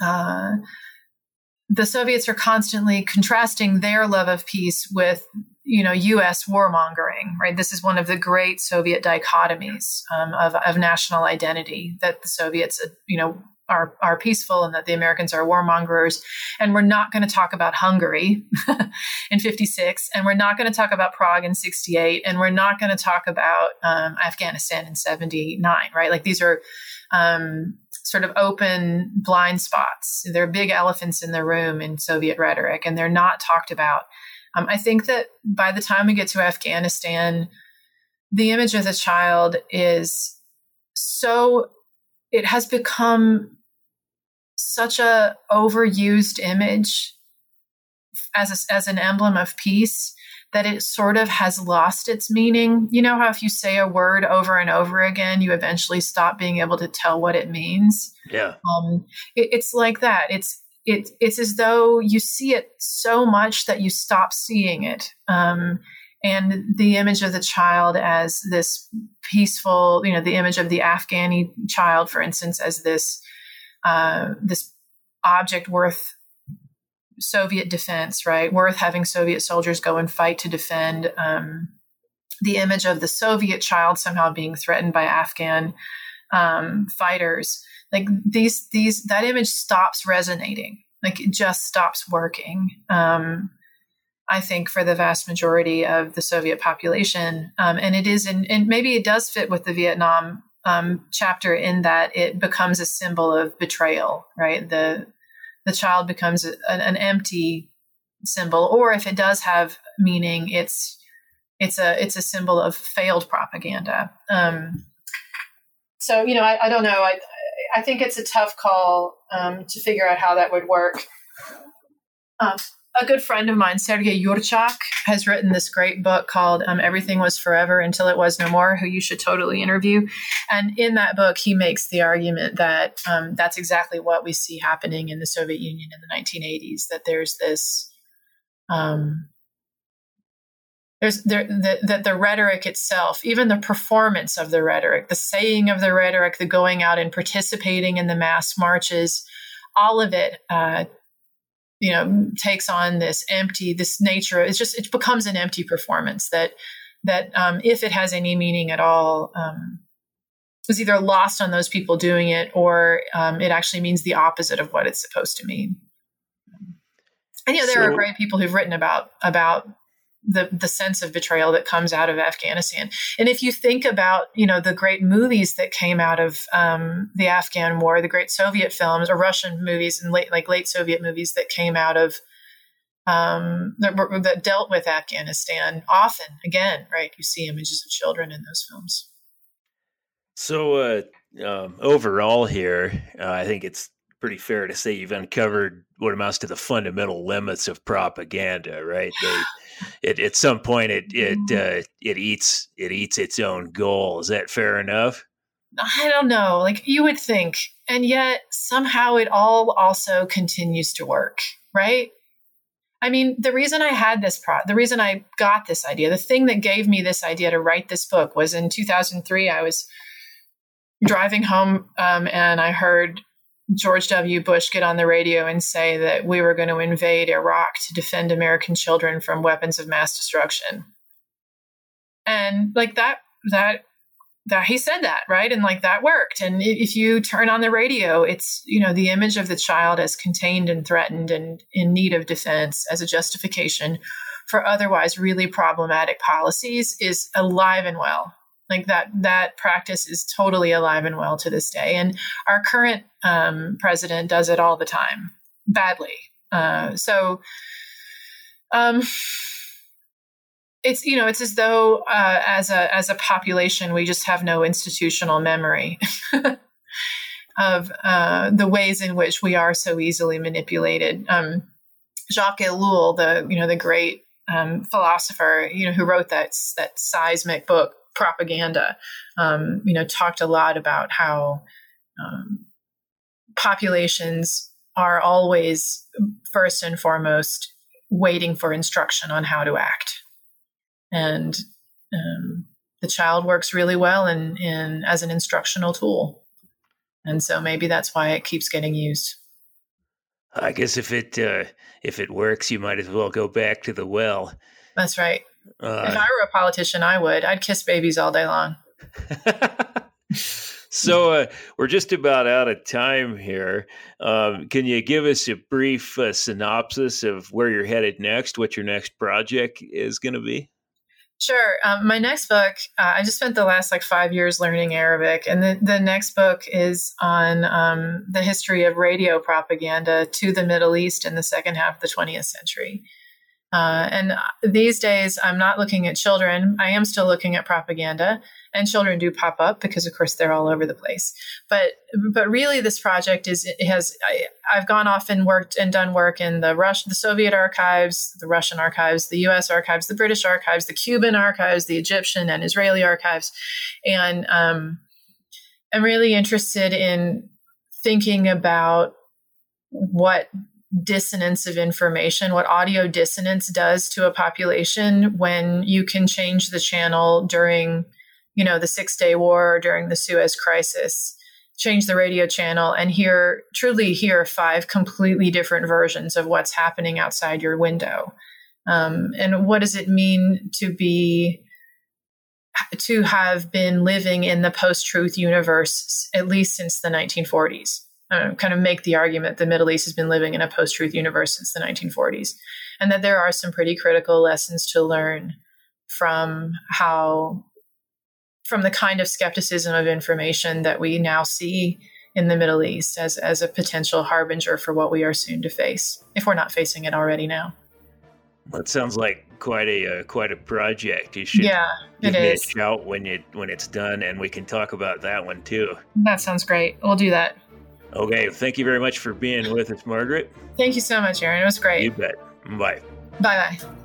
Speaker 2: uh, the Soviets are constantly contrasting their love of peace with, you know, U.S. warmongering. Right. This is one of the great Soviet dichotomies um, of, of national identity that the Soviets, uh, you know, are are peaceful and that the Americans are warmongers. And we're not going to talk about Hungary [laughs] in '56, and we're not going to talk about Prague in '68, and we're not going to talk about um, Afghanistan in '79. Right? Like these are um, sort of open blind spots. They're big elephants in the room in Soviet rhetoric, and they're not talked about. Um, I think that by the time we get to Afghanistan, the image of the child is so it has become such a overused image as a, as an emblem of peace that it sort of has lost its meaning. You know how if you say a word over and over again, you eventually stop being able to tell what it means.
Speaker 1: Yeah,
Speaker 2: um, it, it's like that. It's it, it's as though you see it so much that you stop seeing it. Um, and the image of the child as this peaceful, you know, the image of the Afghani child, for instance, as this uh, this object worth Soviet defense, right? Worth having Soviet soldiers go and fight to defend. Um, the image of the Soviet child somehow being threatened by Afghan um, fighters, like these, these, that image stops resonating. Like it just stops working. Um, I think for the vast majority of the Soviet population, um, and it is, in, and maybe it does fit with the Vietnam um, chapter in that it becomes a symbol of betrayal, right? The the child becomes a, an empty symbol, or if it does have meaning, it's it's a it's a symbol of failed propaganda. Um, so you know, I, I, don't know. I I think it's a tough call um, to figure out how that would work. Um, a good friend of mine, Sergei Yurchak, has written this great book called um, Everything Was Forever Until It Was No More, who you should totally interview. And in that book, he makes the argument that um, that's exactly what we see happening in the Soviet Union in the 1980s, that there's this. Um, there's there, the, that the rhetoric itself, even the performance of the rhetoric, the saying of the rhetoric, the going out and participating in the mass marches, all of it uh, you know takes on this empty this nature it's just it becomes an empty performance that that um, if it has any meaning at all um, is either lost on those people doing it or um, it actually means the opposite of what it's supposed to mean. And yeah there so, are great people who've written about about the the sense of betrayal that comes out of Afghanistan. And if you think about you know the great movies that came out of um, the Afghan War, the great Soviet films or Russian movies and late like late Soviet movies that came out of um, that, that dealt with Afghanistan, often again, right, you see images of children in those films.
Speaker 1: So uh, um, overall, here, uh, I think it's pretty fair to say you've uncovered what amounts to the fundamental limits of propaganda, right? They, it, at some point, it it mm-hmm. uh, it eats it eats its own goal. Is that fair enough?
Speaker 2: I don't know, like you would think. And yet somehow it all also continues to work, right? I mean, the reason I had this pro, the reason I got this idea, the thing that gave me this idea to write this book was in 2003. I was driving home um, and I heard George W. Bush get on the radio and say that we were going to invade Iraq to defend American children from weapons of mass destruction. And like that, that, that he said that, right? And like that worked. And if you turn on the radio, it's, you know, the image of the child as contained and threatened and in need of defense as a justification for otherwise really problematic policies is alive and well like that that practice is totally alive and well to this day. And our current um, president does it all the time badly. Uh, so um, it's you know it's as though uh, as a as a population we just have no institutional memory [laughs] of uh, the ways in which we are so easily manipulated. Um, jacques ellul the you know the great um, philosopher you know who wrote that that seismic book propaganda, um, you know, talked a lot about how um, populations are always first and foremost waiting for instruction on how to act, and um, the child works really well in, in as an instructional tool, and so maybe that's why it keeps getting used.
Speaker 1: I guess if it uh, if it works, you might as well go back to the well.
Speaker 2: That's right. Uh, if I were a politician, I would. I'd kiss babies all day long. [laughs]
Speaker 1: so uh, we're just about out of time here. Um, can you give us a brief uh, synopsis of where you're headed next? What your next project is going to be?
Speaker 2: Sure. Um, my next book, uh, I just spent the last like five years learning Arabic, and the, the next book is on um, the history of radio propaganda to the Middle East in the second half of the 20th century. Uh, and these days, I'm not looking at children. I am still looking at propaganda, and children do pop up because, of course, they're all over the place. But but really, this project is has I, have gone off and worked and done work in the Rush, the Soviet archives, the Russian archives, the U.S. archives, the British archives, the Cuban archives, the Egyptian and Israeli archives, and um, I'm really interested in thinking about what dissonance of information, what audio dissonance does to a population when you can change the channel during, you know, the Six Day War or during the Suez Crisis, change the radio channel and hear truly hear five completely different versions of what's happening outside your window. Um, and what does it mean to be to have been living in the post-truth universe at least since the 1940s? Uh, kind of make the argument the Middle East has been living in a post truth universe since the 1940s, and that there are some pretty critical lessons to learn from how, from the kind of skepticism of information that we now see in the Middle East as, as a potential harbinger for what we are soon to face, if we're not facing it already now.
Speaker 1: That sounds like quite a uh, quite a project. You should
Speaker 2: yeah,
Speaker 1: give
Speaker 2: it
Speaker 1: me
Speaker 2: is.
Speaker 1: a shout when it when it's done, and we can talk about that one too.
Speaker 2: That sounds great. We'll do that.
Speaker 1: Okay, thank you very much for being with us, Margaret.
Speaker 2: Thank you so much, Aaron. It was great.
Speaker 1: You bet. Bye.
Speaker 2: Bye bye.